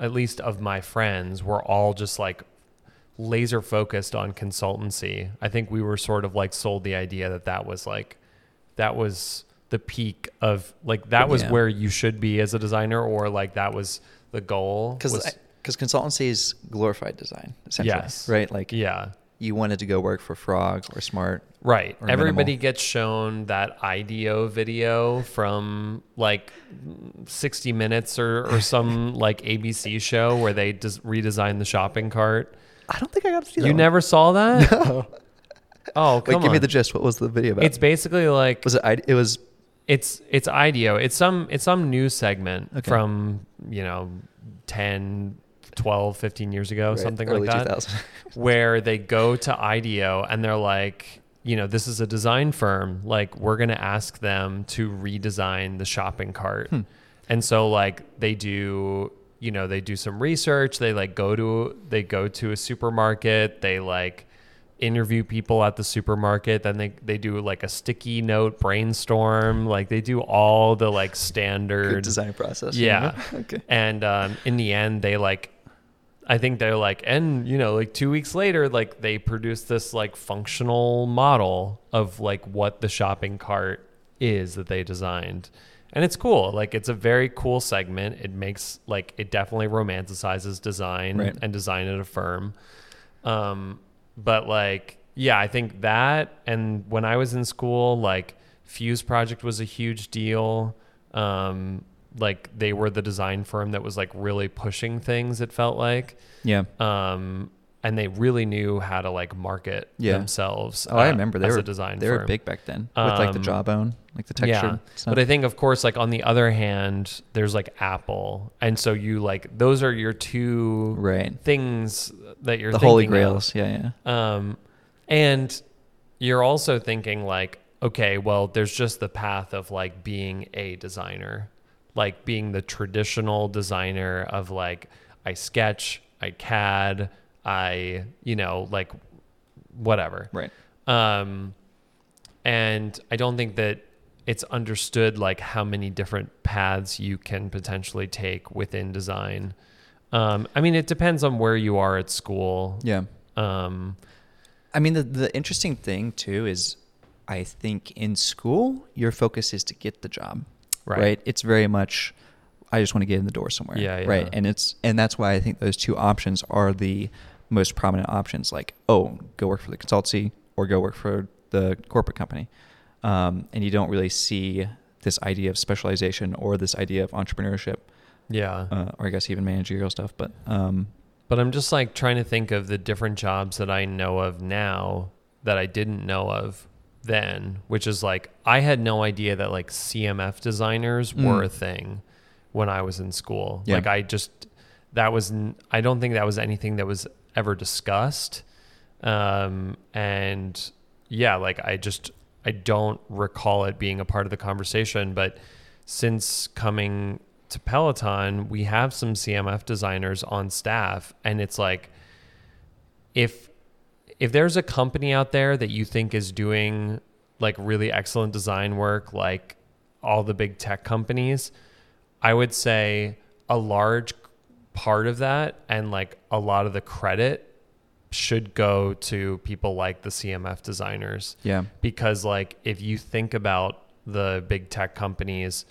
at least of my friends were all just like laser focused on consultancy i think we were sort of like sold the idea that that was like that was the peak of like that was Yeah. where you should be as a designer or like that was the goal Because because consultancy is glorified design, essentially. Yes. Right. Like yeah you wanted to go work for Frog or Smart. Right. or Everybody minimal. gets shown that IDEO video from like 60 Minutes or, or some like ABC show where they just redesign the shopping cart. I don't think I got to see that. You one. never saw that? No. Oh, Wait, come give me the gist. What was the video about? It's basically like was it? I, it was it's it's IDEO. It's some it's some news segment Okay. from, you know, 10 12 15 years ago, right, something like that. where they go to IDEO and they're like, you know, this is a design firm. Like, we're going to ask them to redesign the shopping cart. Hmm. And so, like, they do, you know, they do some research. They like go to, they go to a supermarket. They like interview people at the supermarket. Then they, they do like a sticky note brainstorm. Like, they do all the like Good standard design process. Yeah. okay. and um, in the end they like i think they're like and you know like two weeks later like they produced this like functional model of like what the shopping cart is that they designed. And it's cool. Like it's a very cool segment. It makes like it definitely romanticizes design Right. and design at a firm. Um but like yeah i think that and when i was in school like fuseproject was a huge deal. Um like they were the design firm that was like really pushing things it felt like Yeah. um and they really knew how to like market Yeah. themselves. Oh, I uh, remember they as were a design They were big back then with like the Um, jawbone, like the texture. stuff. But I think, of course, like on the other hand, there's like Apple, and so you like those are your two right. things that you're The holy thinking of. grails. Yeah, yeah. Um, and you're also thinking like, okay, well, there's just the path of like being a designer, like being the traditional designer of like I sketch, I CAD, I you know like whatever. Right. Um, and I don't think that it's understood like how many different paths you can potentially take within design. Um, I mean, it depends on where you are at school. Yeah. Um, I mean, the the interesting thing too is, I think in school your focus is to get the job, Right. It's very much, I just want to get in the door somewhere, Yeah, yeah. right. And it's and that's why I think those two options are the most prominent options. Like, oh, go work for the consultancy or go work for the corporate company, um, and you don't really see this idea of specialization or this idea of entrepreneurship, yeah. uh, or I guess even managerial stuff. But um, But I'm just like trying to think of the different jobs that I know of now that I didn't know of then, which is like I had no idea that like CMF designers Mm. were a thing when I was in school. Yeah. Like I just that was n- I don't think that was anything that was ever discussed. Um and yeah, like I just I don't recall it being a part of the conversation, but since coming to Peloton, we have some CMF designers on staff and it's like if if there's a company out there that you think is doing like really excellent design work like all the big tech companies, I would say a large part of that and like a lot of the credit should go to people like the CMF designers. Yeah, because like if you think about the big tech companies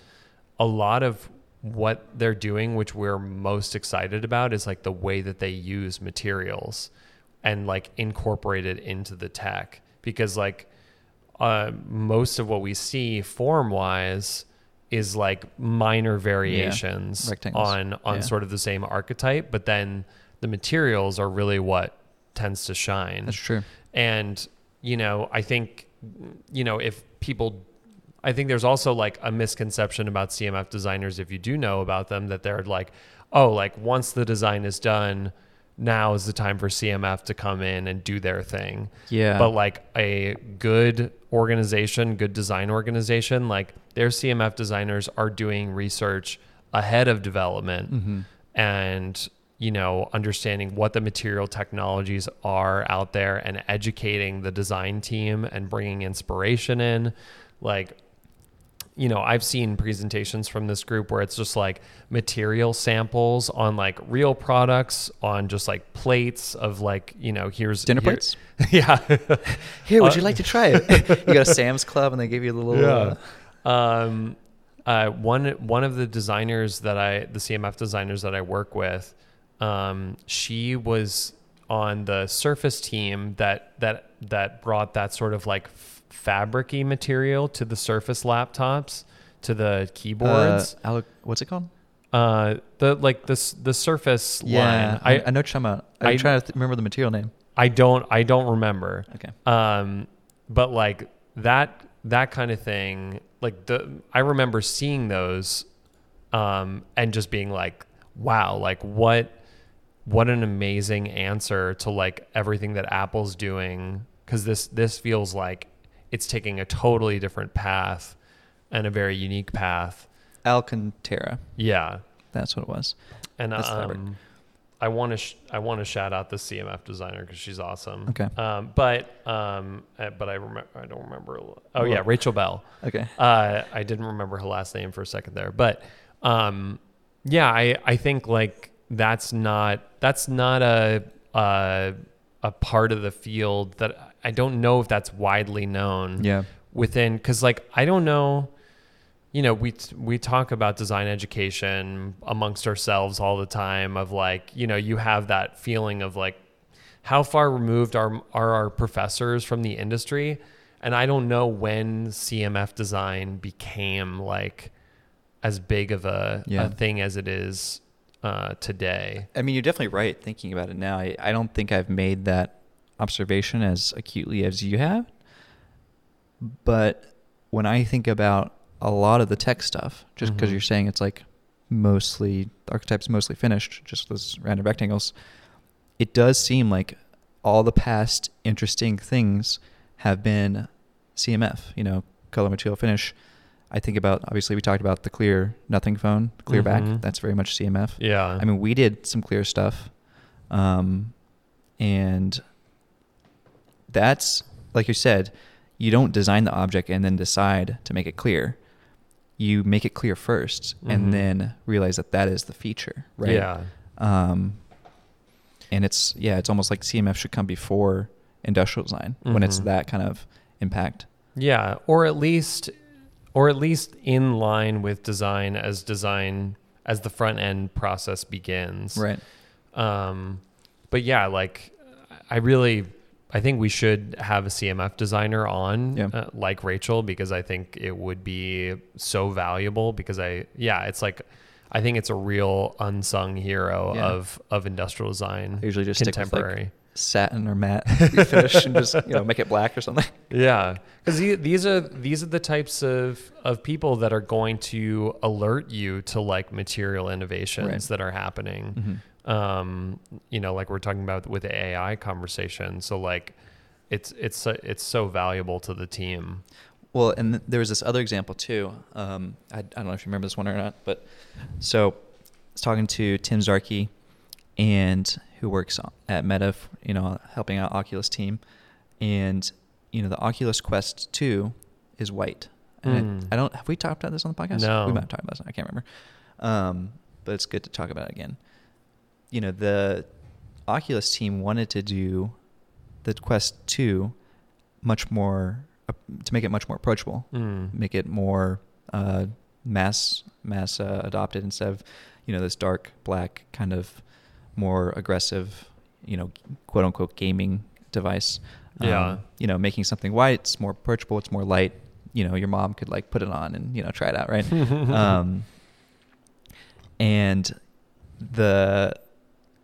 a lot of what they're doing which we're most excited about is like the way that they use materials and like incorporate it into the tech because like uh, most of what we see form wise is like minor variations Rectangles. on on Yeah. sort of the same archetype but then the materials are really what tends to shine that's true. and, you know, I think, you know, if people, I think there's also like a misconception about CMF designers, if you do know about them, that they're like, oh, like once the design is done, now is the time for CMF to come in and do their thing. Yeah, But like a good organization, good design organization, like their CMF designers are doing research ahead of development hmm and you know understanding what the material technologies are out there and educating the design team and bringing inspiration in. Like you know i've seen presentations from this group where it's just like material samples on like real products on just like plates of like you know here's dinner here- plates. yeah Here, would Uh, you like to try it? you go to Sam's Club and they give you the little. Yeah. uh, um, uh, one one of the designers that I, the CMF designers that I work with, um, she was on the Surface team that that that brought that sort of like fabricy material to the Surface laptops, to the keyboards. Uh, Alec, what's it called? Uh, the like the the Surface Yeah, line. I, I I know what you're. I'm I- trying to th- remember the material name. I don't I don't remember. Okay. Um, but like that that kind of thing, like the I remember seeing those, um, and just being like, wow, like what what an amazing answer to like everything that Apple's doing because this this feels like it's taking a totally different path and a very unique path. Alcantara. Yeah, That's what it was. and That's um, I want to sh- I want to shout out the CMF designer because she's awesome. Okay. Um, but um, uh, but I remember I don't remember. Oh yeah, Rachel Bell. Okay. Uh, I didn't remember her last name for a second there, but um, yeah, I I think like that's not that's not a a a part of the field that I don't know if that's widely known Yeah. within because like I don't know you know we we talk about design education amongst ourselves all the time of like you know you have that feeling of like how far removed are are our professors from the industry and I don't know when CMF design became like as big of a, Yeah. a thing as it is uh, today. I mean, you're definitely right thinking about it now. I, I don't think I've made that observation as acutely as you have. But when I think about a lot of the tech stuff, just because Mhm. you're saying it's like mostly, the archetype's mostly finished, just those random rectangles, it does seem like all the past interesting things have been CMF, you know, color material finish. I think about, obviously, we talked about the clear nothing phone, clear Mhm. back. That's very much CMF. Yeah. I mean, we did some clear stuff, um, and that's like you said. You don't design the object and then decide to make it clear. You make it clear 1st Mhm. and then realize that that is the feature, right? Yeah. Um, and it's yeah, it's almost like CMF should come before industrial design when it's Mhm. that kind of impact. Yeah, or at least or at least in line with design as design as the front end process begins. Right. Um but yeah, like I really I think we should have a CMF designer on Yeah. uh, like Rachel because I think it would be so valuable because I yeah, it's like I think it's a real unsung hero Yeah. of of industrial design. I usually just stick with contemporary. like satin or matte finish and just you know make it black or something. Yeah, because these are these are the types of of people that are going to alert you to like material innovations Right. that are happening. Mhm. Um, you know, like we're talking about with the AI conversation. So like, it's it's it's so valuable to the team. Well, and th- there was this other example too. Um, I, I don't know if you remember this one or not, but so I was talking to Tim Zarkey, and who works at Meta, you know, helping out Oculus team, and you know the Oculus Quest Two is white. And Mm. I, I don't have we talked about this on the podcast. No. we might have talked about this. I can't remember. Um, but it's good to talk about it again. You know, the Oculus team wanted to do the Quest Two much more uh, to make it much more approachable, Mm. make it more uh, mass mass uh, adopted instead of you know this dark black kind of more aggressive, you know, quote unquote gaming device. Yeah. Um, you know, making something white, it's more approachable, it's more light. You know, your mom could like put it on and you know try it out, right? um, and the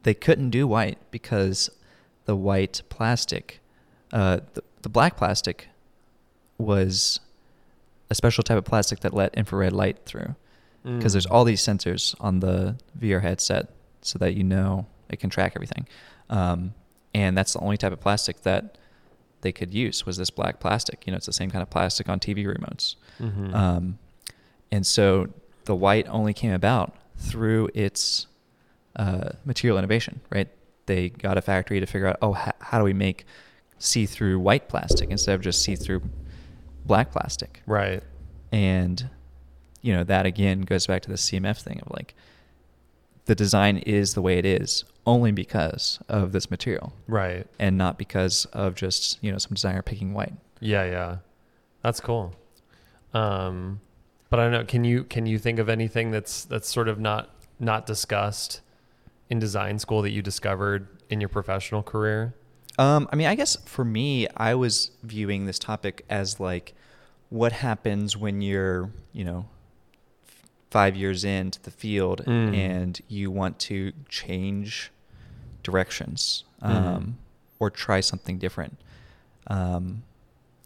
they couldn't do white because the white plastic, uh, the, the black plastic, was a special type of plastic that let infrared light through. Because there's Mm. all these sensors on the VR headset, so that you know it can track everything. Um, and that's the only type of plastic that they could use was this black plastic. You know, it's the same kind of plastic on TV remotes. Mhm. Um, and so the white only came about through its uh, material innovation, right? They got a factory to figure out, oh, h- how do we make see-through white plastic instead of just see-through black plastic? right. And you know that again goes back to the CMF thing of like the design is the way it is only because of this material Right. and not because of just you know some designer picking white. Yeah, yeah. That's cool. Um but I don't know, can you can you think of anything that's that's sort of not not discussed in design school that you discovered in your professional career? Um, I mean, I guess for me, I was viewing this topic as like, what happens when you're, you know, five years into the field Mm. and you want to change directions um, Mhm. or try something different. Um,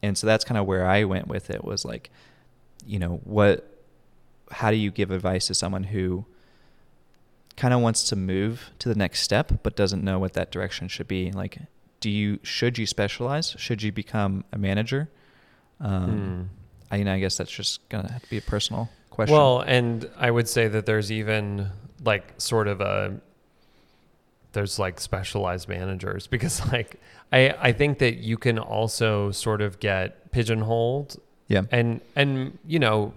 and so that's kind of where I went with it was like, you know, what, how do you give advice to someone who kind of wants to move to the next step but doesn't know what that direction should be? Like, do you should you specialize? Should you become a manager? Um, I, you know, I guess that's just gonna have to be a personal question. Well, and I would say that there's even like sort of a there's like specialized managers because like I I think that you can also sort of get pigeonholed yeah, and and you know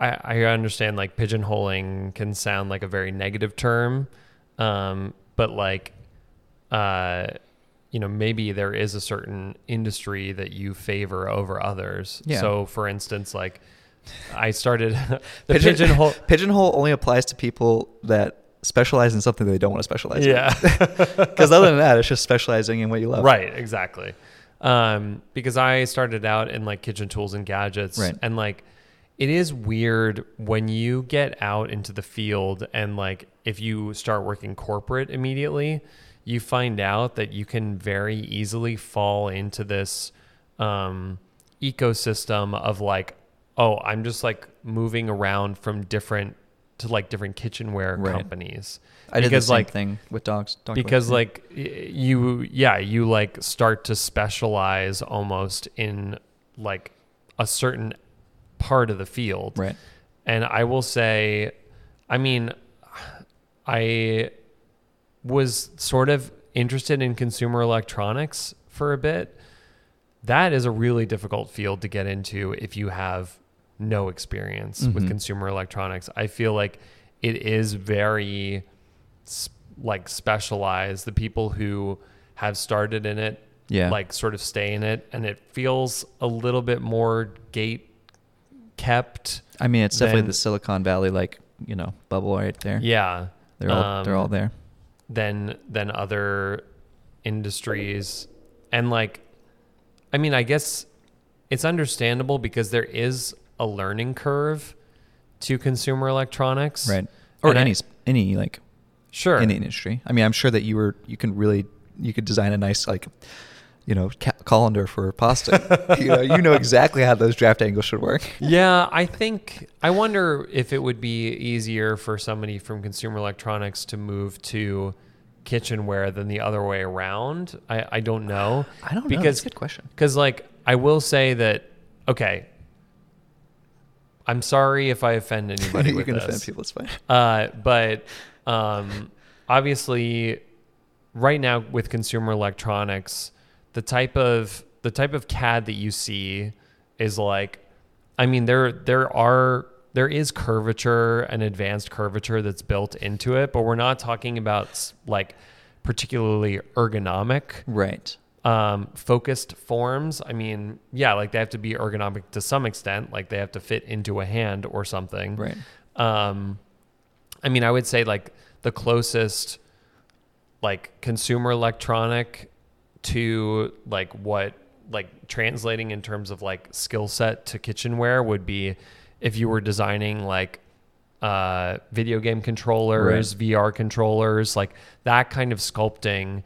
I I understand like pigeonholing can sound like a very negative term um but like uh you know maybe there is a certain industry that you favor over others Yeah. so for instance like I started the Pigeon- pigeonhole pigeonhole only applies to people that specialize in something they don't want to specialize yeah Because other than that, it's just specializing in what you love. Right, exactly. Um, because I started out in like kitchen tools and gadgets, Right. and like it is weird when you get out into the field and like if you start working corporate immediately, you find out that you can very easily fall into this um, ecosystem of like, oh, I'm just like moving around from different to like different kitchenware Right. companies. I did the same like- thing with dogs. dog because like you yeah you like start to specialize almost in like a certain part of the field right. and i will say i mean i was sort of interested in consumer electronics for a bit that is a really difficult field to get into if you have no experience with Mhm. consumer electronics i feel like it is very like specialized the people who have started in it Yeah. like sort of stay in it and it feels a little bit more gate kept I mean, it's definitely the Silicon Valley, like you know, bubble right there. yeah They're all they're Um, all there. than than other industries and like i mean i guess it's understandable because there is a learning curve to consumer electronics Right. Or And any s any like sure any industry. I mean, I'm sure that you were you can really you could design a nice like you know ca- colander for pasta. you know, you know exactly how those draft angles should work. yeah i think i wonder if it would be easier for somebody from consumer electronics to move to kitchenware than the other way around i, I don't know I don't know. because That's a good question. Because, like, I will say that, okay, I'm sorry if I offend anybody you with can this. offend people. It's fine. Uh, but um, obviously, right now with consumer electronics, the type of the type of CAD that you see is like, I mean, there there are there is curvature and advanced curvature that's built into it, but we're not talking about like particularly ergonomic Right. Um, focused forms. I mean, yeah, like they have to be ergonomic to some extent, like they have to fit into a hand or something. Right. Um, I mean, I would say like the closest like consumer electronic to like what like translating in terms of like skill set to kitchenware would be if you were designing like uh video game controllers, VR controllers, like that kind of sculpting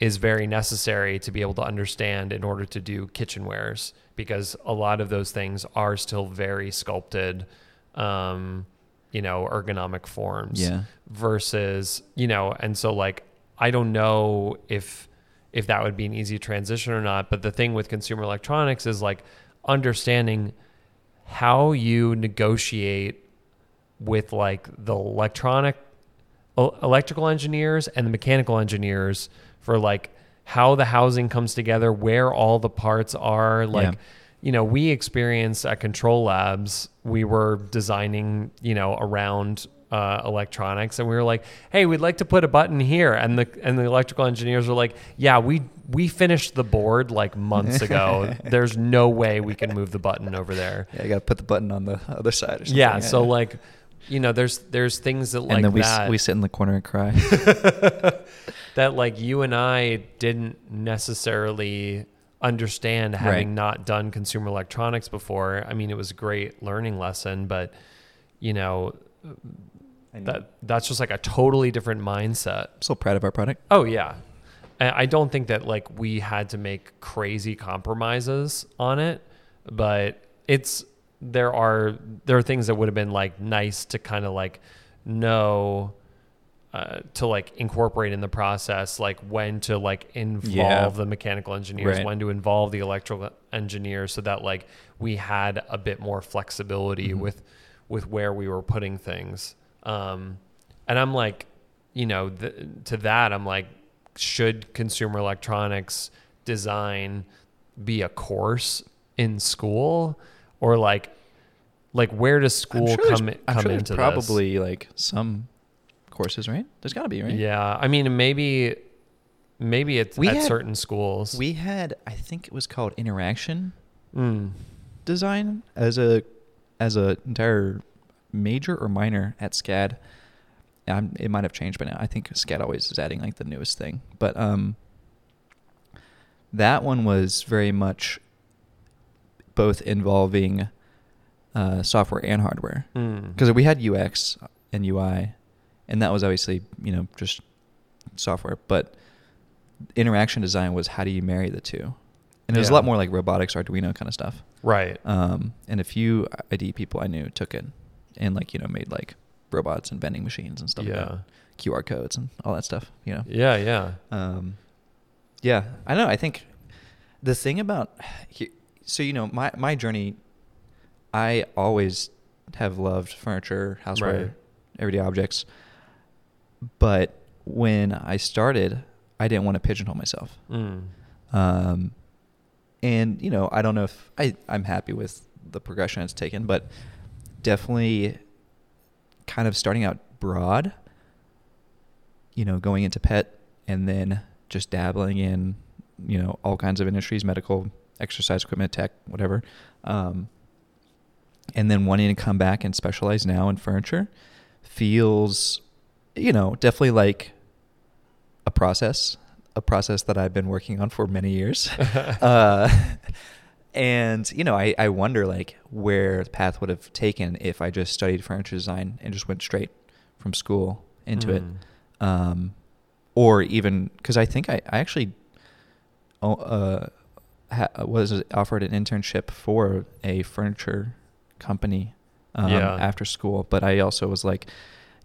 is very necessary to be able to understand in order to do kitchenwares because a lot of those things are still very sculpted um you know ergonomic forms Yeah. versus you know and so like i don't know if if that would be an easy transition or not but the thing with consumer electronics is like understanding how you negotiate with like the electronic electrical engineers and the mechanical engineers for like how the housing comes together where all the parts are like Yeah. you know we experienced at CTRL-labs we were designing you know around uh, electronics and we were like hey we'd like to put a button here and the and the electrical engineers were like yeah we we finished the board like months ago there's no way we can move the button over there Yeah, you got to put the button on the other side or something. yeah so like you know there's there's things that like and then we, s- that we sit in the corner and cry. that like you and I didn't necessarily understand having Right. not done consumer electronics before. I mean, it was a great learning lesson, but you know, that that's just like a totally different mindset. I'm so proud of our product. Oh yeah. I don't think that like we had to make crazy compromises on it, but it's there are there are things that would have been like nice to kind of like know uh, to like incorporate in the process, like when to like involve Yeah. the mechanical engineers, Right. when to involve the electrical engineers, so that like we had a bit more flexibility Mhm. with with where we were putting things. Um, and I'm like, you know, th- to that, I'm like, should consumer electronics design be a course in school, or like, like where does school sure come come sure into this? probably like some courses, right? There's got to be, right? Yeah, I mean, maybe, maybe it's We at had- certain schools. We had, I think it was called interaction Mm. design as a as a entire major or minor at SCAD. Um, it might have changed by now. I think SCAD always is adding like the newest thing, but um, that one was very much both involving uh, software and hardware Mm. because we had UX and UI, and that was obviously you know just software. But interaction design was how do you marry the two, and it was a lot more like robotics, Arduino kind of stuff. Right. Um, and a few ID people I knew took it and like you know made like robots and vending machines and stuff like yeah. that, QR codes and all that stuff. You know. Yeah. Yeah. Um, yeah, I know. I think the thing about so you know my my journey, I always have loved furniture, houseware, Right. everyday objects. But when I started, I didn't want to pigeonhole myself. Mm. Um, and you know, I don't know if I I'm happy with the progression it's taken, but definitely kind of starting out broad. You know, going into pet and then just dabbling in, you know, all kinds of industries, medical, exercise equipment, tech, whatever. Um, and then wanting to come back and specialize now in furniture feels, you know, definitely like a process, a process that I've been working on for many years. uh, and you know, I, I wonder like where the path would have taken if I just studied furniture design and just went straight from school into it, Mm. um, or even because I think I, I actually uh, ha- was offered an internship for a furniture company um, Yeah. after school, but I also was like,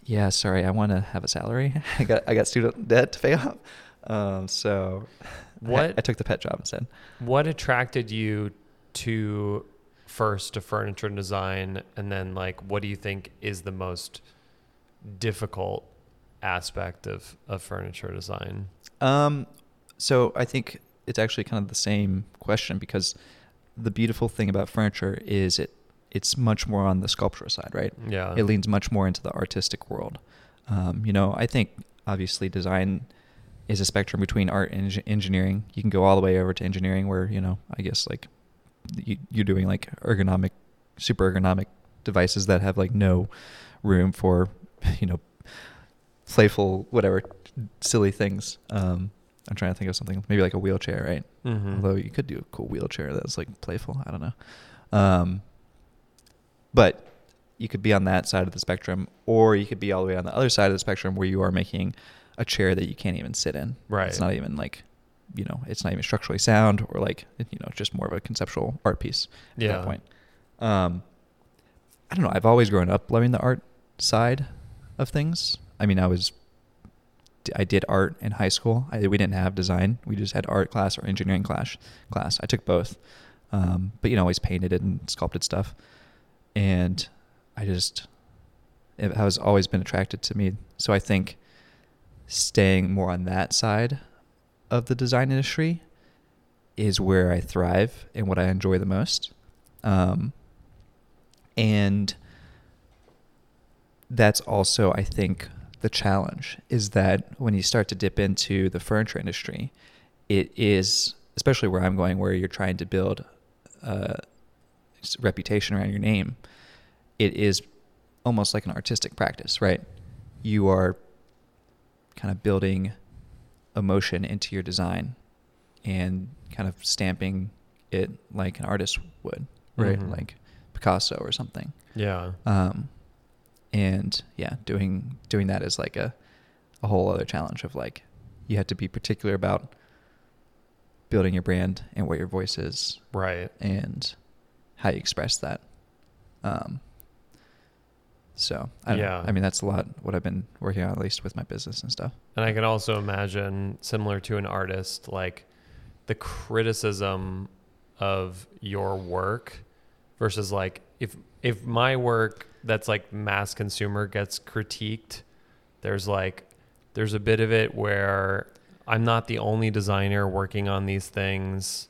yeah, sorry, I want to have a salary. I got I got student debt to pay off. Um, so I- What- I, took the pet job instead. What attracted you to first to furniture design, and then like, what do you think is the most difficult aspect of of furniture design? Um, so I think it's actually kind of the same question because the beautiful thing about furniture is it it's much more on the sculptural side, right? Yeah. It leans much more into the artistic world. Um, you know, I think obviously design is a spectrum between art and eng- engineering. You can go all the way over to engineering, where you know, I guess like you, you're doing like ergonomic, super ergonomic devices that have like no room for, you know, playful whatever silly things. Um, I'm trying to think of something maybe like a wheelchair, right? Mhm. Although you could do a cool wheelchair that's like playful. I don't know. Um, but you could be on that side of the spectrum, or you could be all the way on the other side of the spectrum where you are making a chair that you can't even sit in. Right. It's not even like, you know, it's not even structurally sound or like, you know, just more of a conceptual art piece at Yeah. that point. Um, I don't know. I've always grown up loving the art side of things. I mean, I was, I did art in high school. I, we didn't have design. We just had art class or engineering class. Class. I took both, um, but you know, always painted and sculpted stuff, and I just, it has always been attracted to me. So I think staying more on that side of the design industry is where I thrive and what I enjoy the most. Um, and that's also, I think, the challenge is that when you start to dip into the furniture industry, it is, especially where I'm going, where you're trying to build s- reputation around your name, it is almost like an artistic practice, right? You are kind of building emotion into your design and kind of stamping it like an artist would, right? Mhm. Like Picasso or something. Yeah. Um, and yeah, doing doing that is like a a whole other challenge of like you have to be particular about building your brand and what your voice is Right. and how you express that. Um, so I. Yeah. I mean that's a lot what I've been working on at least with my business and stuff. And I can also imagine, similar to an artist, like the criticism of your work versus like if if my work that's like mass consumer gets critiqued, there's like there's a bit of it where I'm not the only designer working on these things.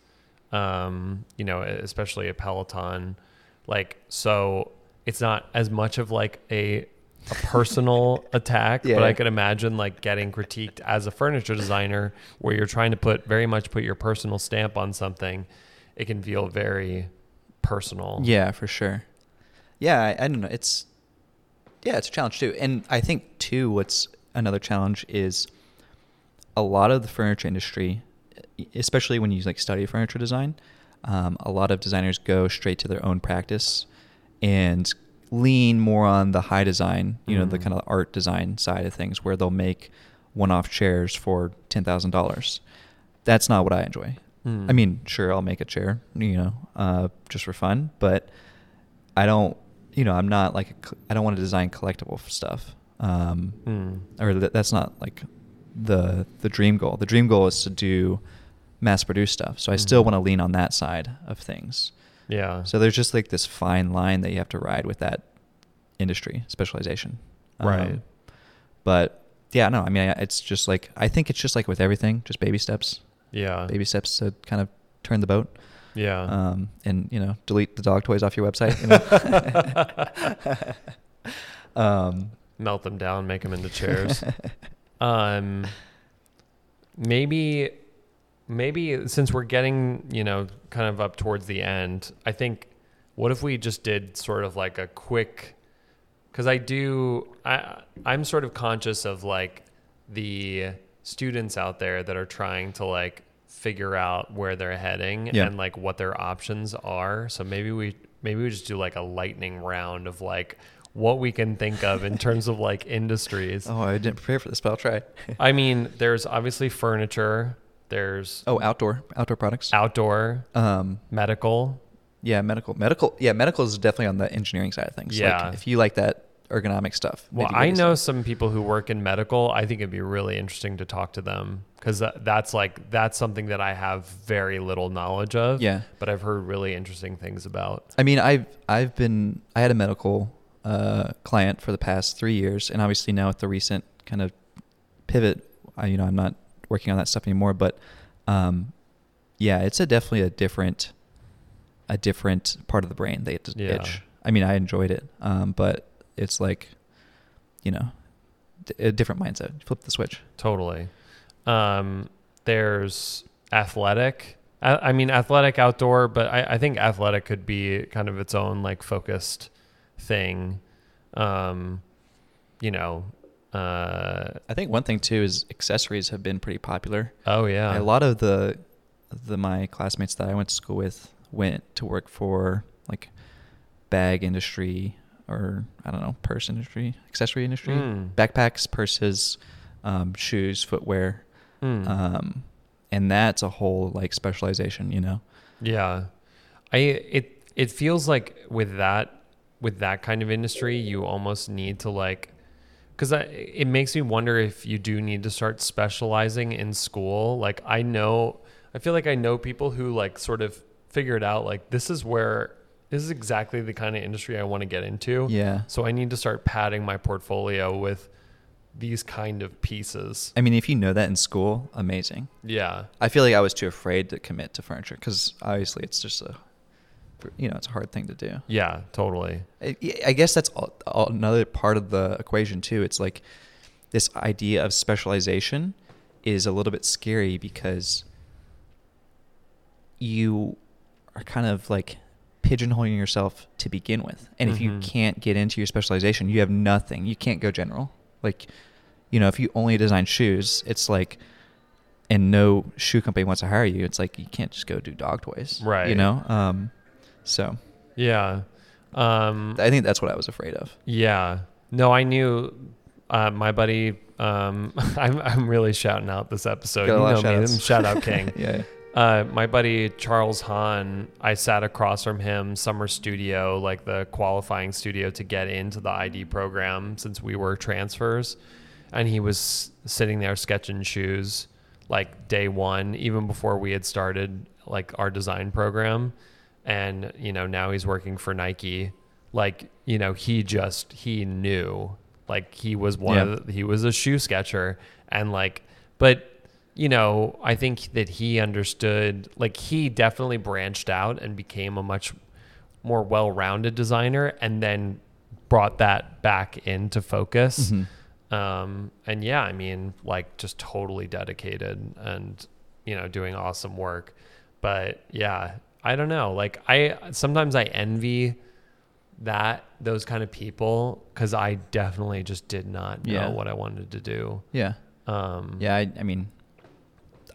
Um, you know, especially a Peloton. Like so it's not as much of like a a personal attack, Yeah. but I could imagine like getting critiqued as a furniture designer where you're trying to put very much put your personal stamp on something. It can feel very personal. Yeah, for sure. Yeah, I, I don't know. It's yeah, it's a challenge too. And I think too, what's another challenge is a lot of the furniture industry, especially when you like study furniture design, um, a lot of designers go straight to their own practice and lean more on the high design, you know, the Mhm. kind of art design side of things where they'll make one-off chairs for $10,000. That's not what I enjoy. Mm. I mean, sure, I'll make a chair, you know, uh, just for fun, but I don't, you know, I'm not like, a I don't want to design collectible stuff. Um, Mm. or that, that's not like the the dream goal. The dream goal is to do mass produce stuff. So I still Mhm. want to lean on that side of things. Yeah. So there's just like this fine line that you have to ride with that industry specialization. Right. Um, but yeah, no, I mean, it's just like I think it's just like with everything, just baby steps, yeah. baby steps to kind of turn the boat. Yeah. Um, and you know, delete the dog toys off your website. You know? um, Melt them down, make them into chairs. um, maybe, maybe since we're getting, you know, kind of up towards the end, I think, what if we just did sort of like a quick, because I do, I, I'm sort of conscious of like the students out there that are trying to like figure out where they're heading Yeah. and like what their options are. So maybe we, maybe we just do like a lightning round of like what we can think of in terms of like industries. oh, I didn't prepare for this, but I'll try. I mean, there's obviously furniture, there's Oh, outdoor, outdoor products. outdoor, Um, medical. yeah, medical, medical. Yeah, medical is definitely on the engineering side of things. Yeah. like, if you like that ergonomic stuff. Well, I know some- some people who work in medical. I think it'd be really interesting to talk to them because that, that's like that's something that I have very little knowledge of. Yeah. but I've heard really interesting things about. I mean, I've I've been I had a medical uh, client for the past three years, and obviously now with the recent kind of pivot, I, you know, I'm not working on that stuff anymore. But um, yeah, it's a definitely a different a different part of the brain they just Yeah. I mean, I enjoyed it, um, but it's like, you know, a different mindset. Flip the switch. Totally. Um, there's athletic. I, I mean, athletic outdoor, but I, I think athletic could be kind of its own like focused thing. Um, you know, uh, I think one thing too is accessories have been pretty popular. oh yeah, A lot of the the my classmates that I went to school with went to work for like bag industry or I don't know purse industry, accessory industry, Mm. backpacks, purses, um, shoes, footwear, Mm. um, and that's a whole like specialization. You know, Yeah. I it it feels like with that with that kind of industry you almost need to like cuz it makes me wonder if you do need to start specializing in school. Like I know I feel like I know people who like sort of figured out like this is where this is exactly the kind of industry I want to get into. yeah. So I need to start padding my portfolio with these kind of pieces. I mean, if you know that in school, amazing. Yeah. I feel like I was too afraid to commit to furniture because obviously it's just a, you know, it's a hard thing to do. Yeah, totally. I I guess that's all, all, another part of the equation too. It's like this idea of specialization is a little bit scary because you are kind of like pigeonholing yourself to begin with. And if you Mhm. can't get into your specialization, you have nothing. You can't go general. Like, you know, if you only design shoes, it's like, and no shoe company wants to hire you, it's like you can't just go do dog toys. Right? You know? Um, so Yeah. Um I think that's what I was afraid of. Yeah. No, I knew uh, my buddy. Um, I'm I'm really shouting out this episode. Got you know me, shout out king. yeah. Uh, my buddy Charles Hahn, I sat across from him summer studio, like the qualifying studio to get into the ID program since we were transfers, and he was sitting there sketching shoes like day one, even before we had started like our design program, and you know now he's working for Nike. Like you know he just he knew like he was one Yeah. of the, he was a shoe sketcher and like but you know, I think that he understood, like, he definitely branched out and became a much more well rounded designer and then brought that back into focus. Mhm. Um, and yeah, I mean, like, just totally dedicated and, you know, doing awesome work. But yeah, I don't know. Like, I sometimes I envy that, those kind of people, because I definitely just did not know Yeah. what I wanted to do. Yeah. Um, Yeah. I, I mean,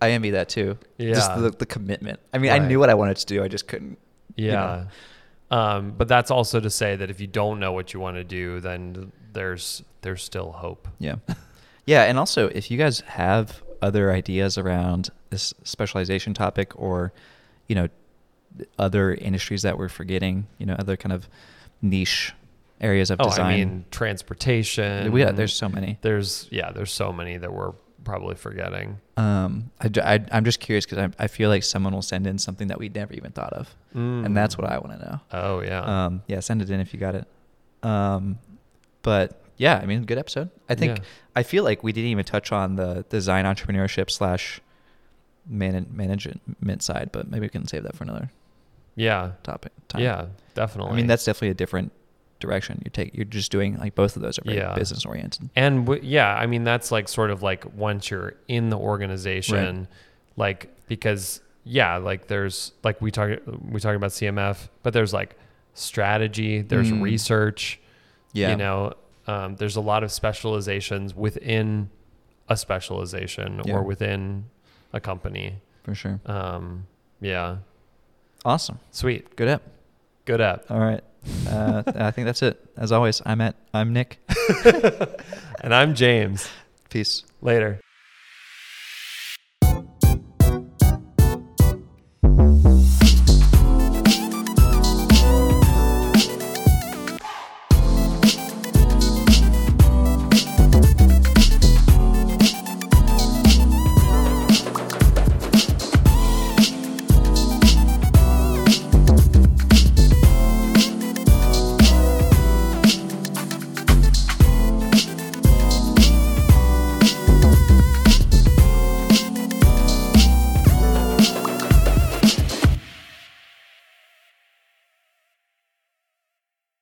I envy that too. Just Yeah. the, the commitment. I mean, I knew what I wanted to do. I just couldn't. Yeah. know. Um, but that's also to say that if you don't know what you want to do, then there's there's still hope. Yeah. Yeah. And also, if you guys have other ideas around this specialization topic or, you know, other industries that we're forgetting, you know, other kind of niche areas of design. oh, design. I mean transportation. got, there's so many. there's yeah, there's so many that we're probably forgetting. Um, I, am just curious because I, I feel like someone will send in something that we never even thought of. And that's what I want to know. Oh yeah. Um, yeah, send it in if you got it. Um, but yeah, I mean, good episode. I think Yeah. I feel like we didn't even touch on the design entrepreneurship slash man- management side, but maybe we can save that for another yeah. topic. Time. Yeah, definitely. I mean, that's definitely a different direction. You take, you're just doing like both of those are very Yeah. business oriented. and w- yeah, I mean that's like sort of like once you're in the organization, like because yeah, like there's like we talk we talk about CMF, but there's like strategy, there's Mm. research, Yeah. you know, um, there's a lot of specializations within a specialization Yeah. or within a company. for sure. Um, yeah, Awesome. sweet, Good app. good app. All right. Uh, I think that's it. As always, I'm at, I'm Nick. And I'm James. Peace. Later.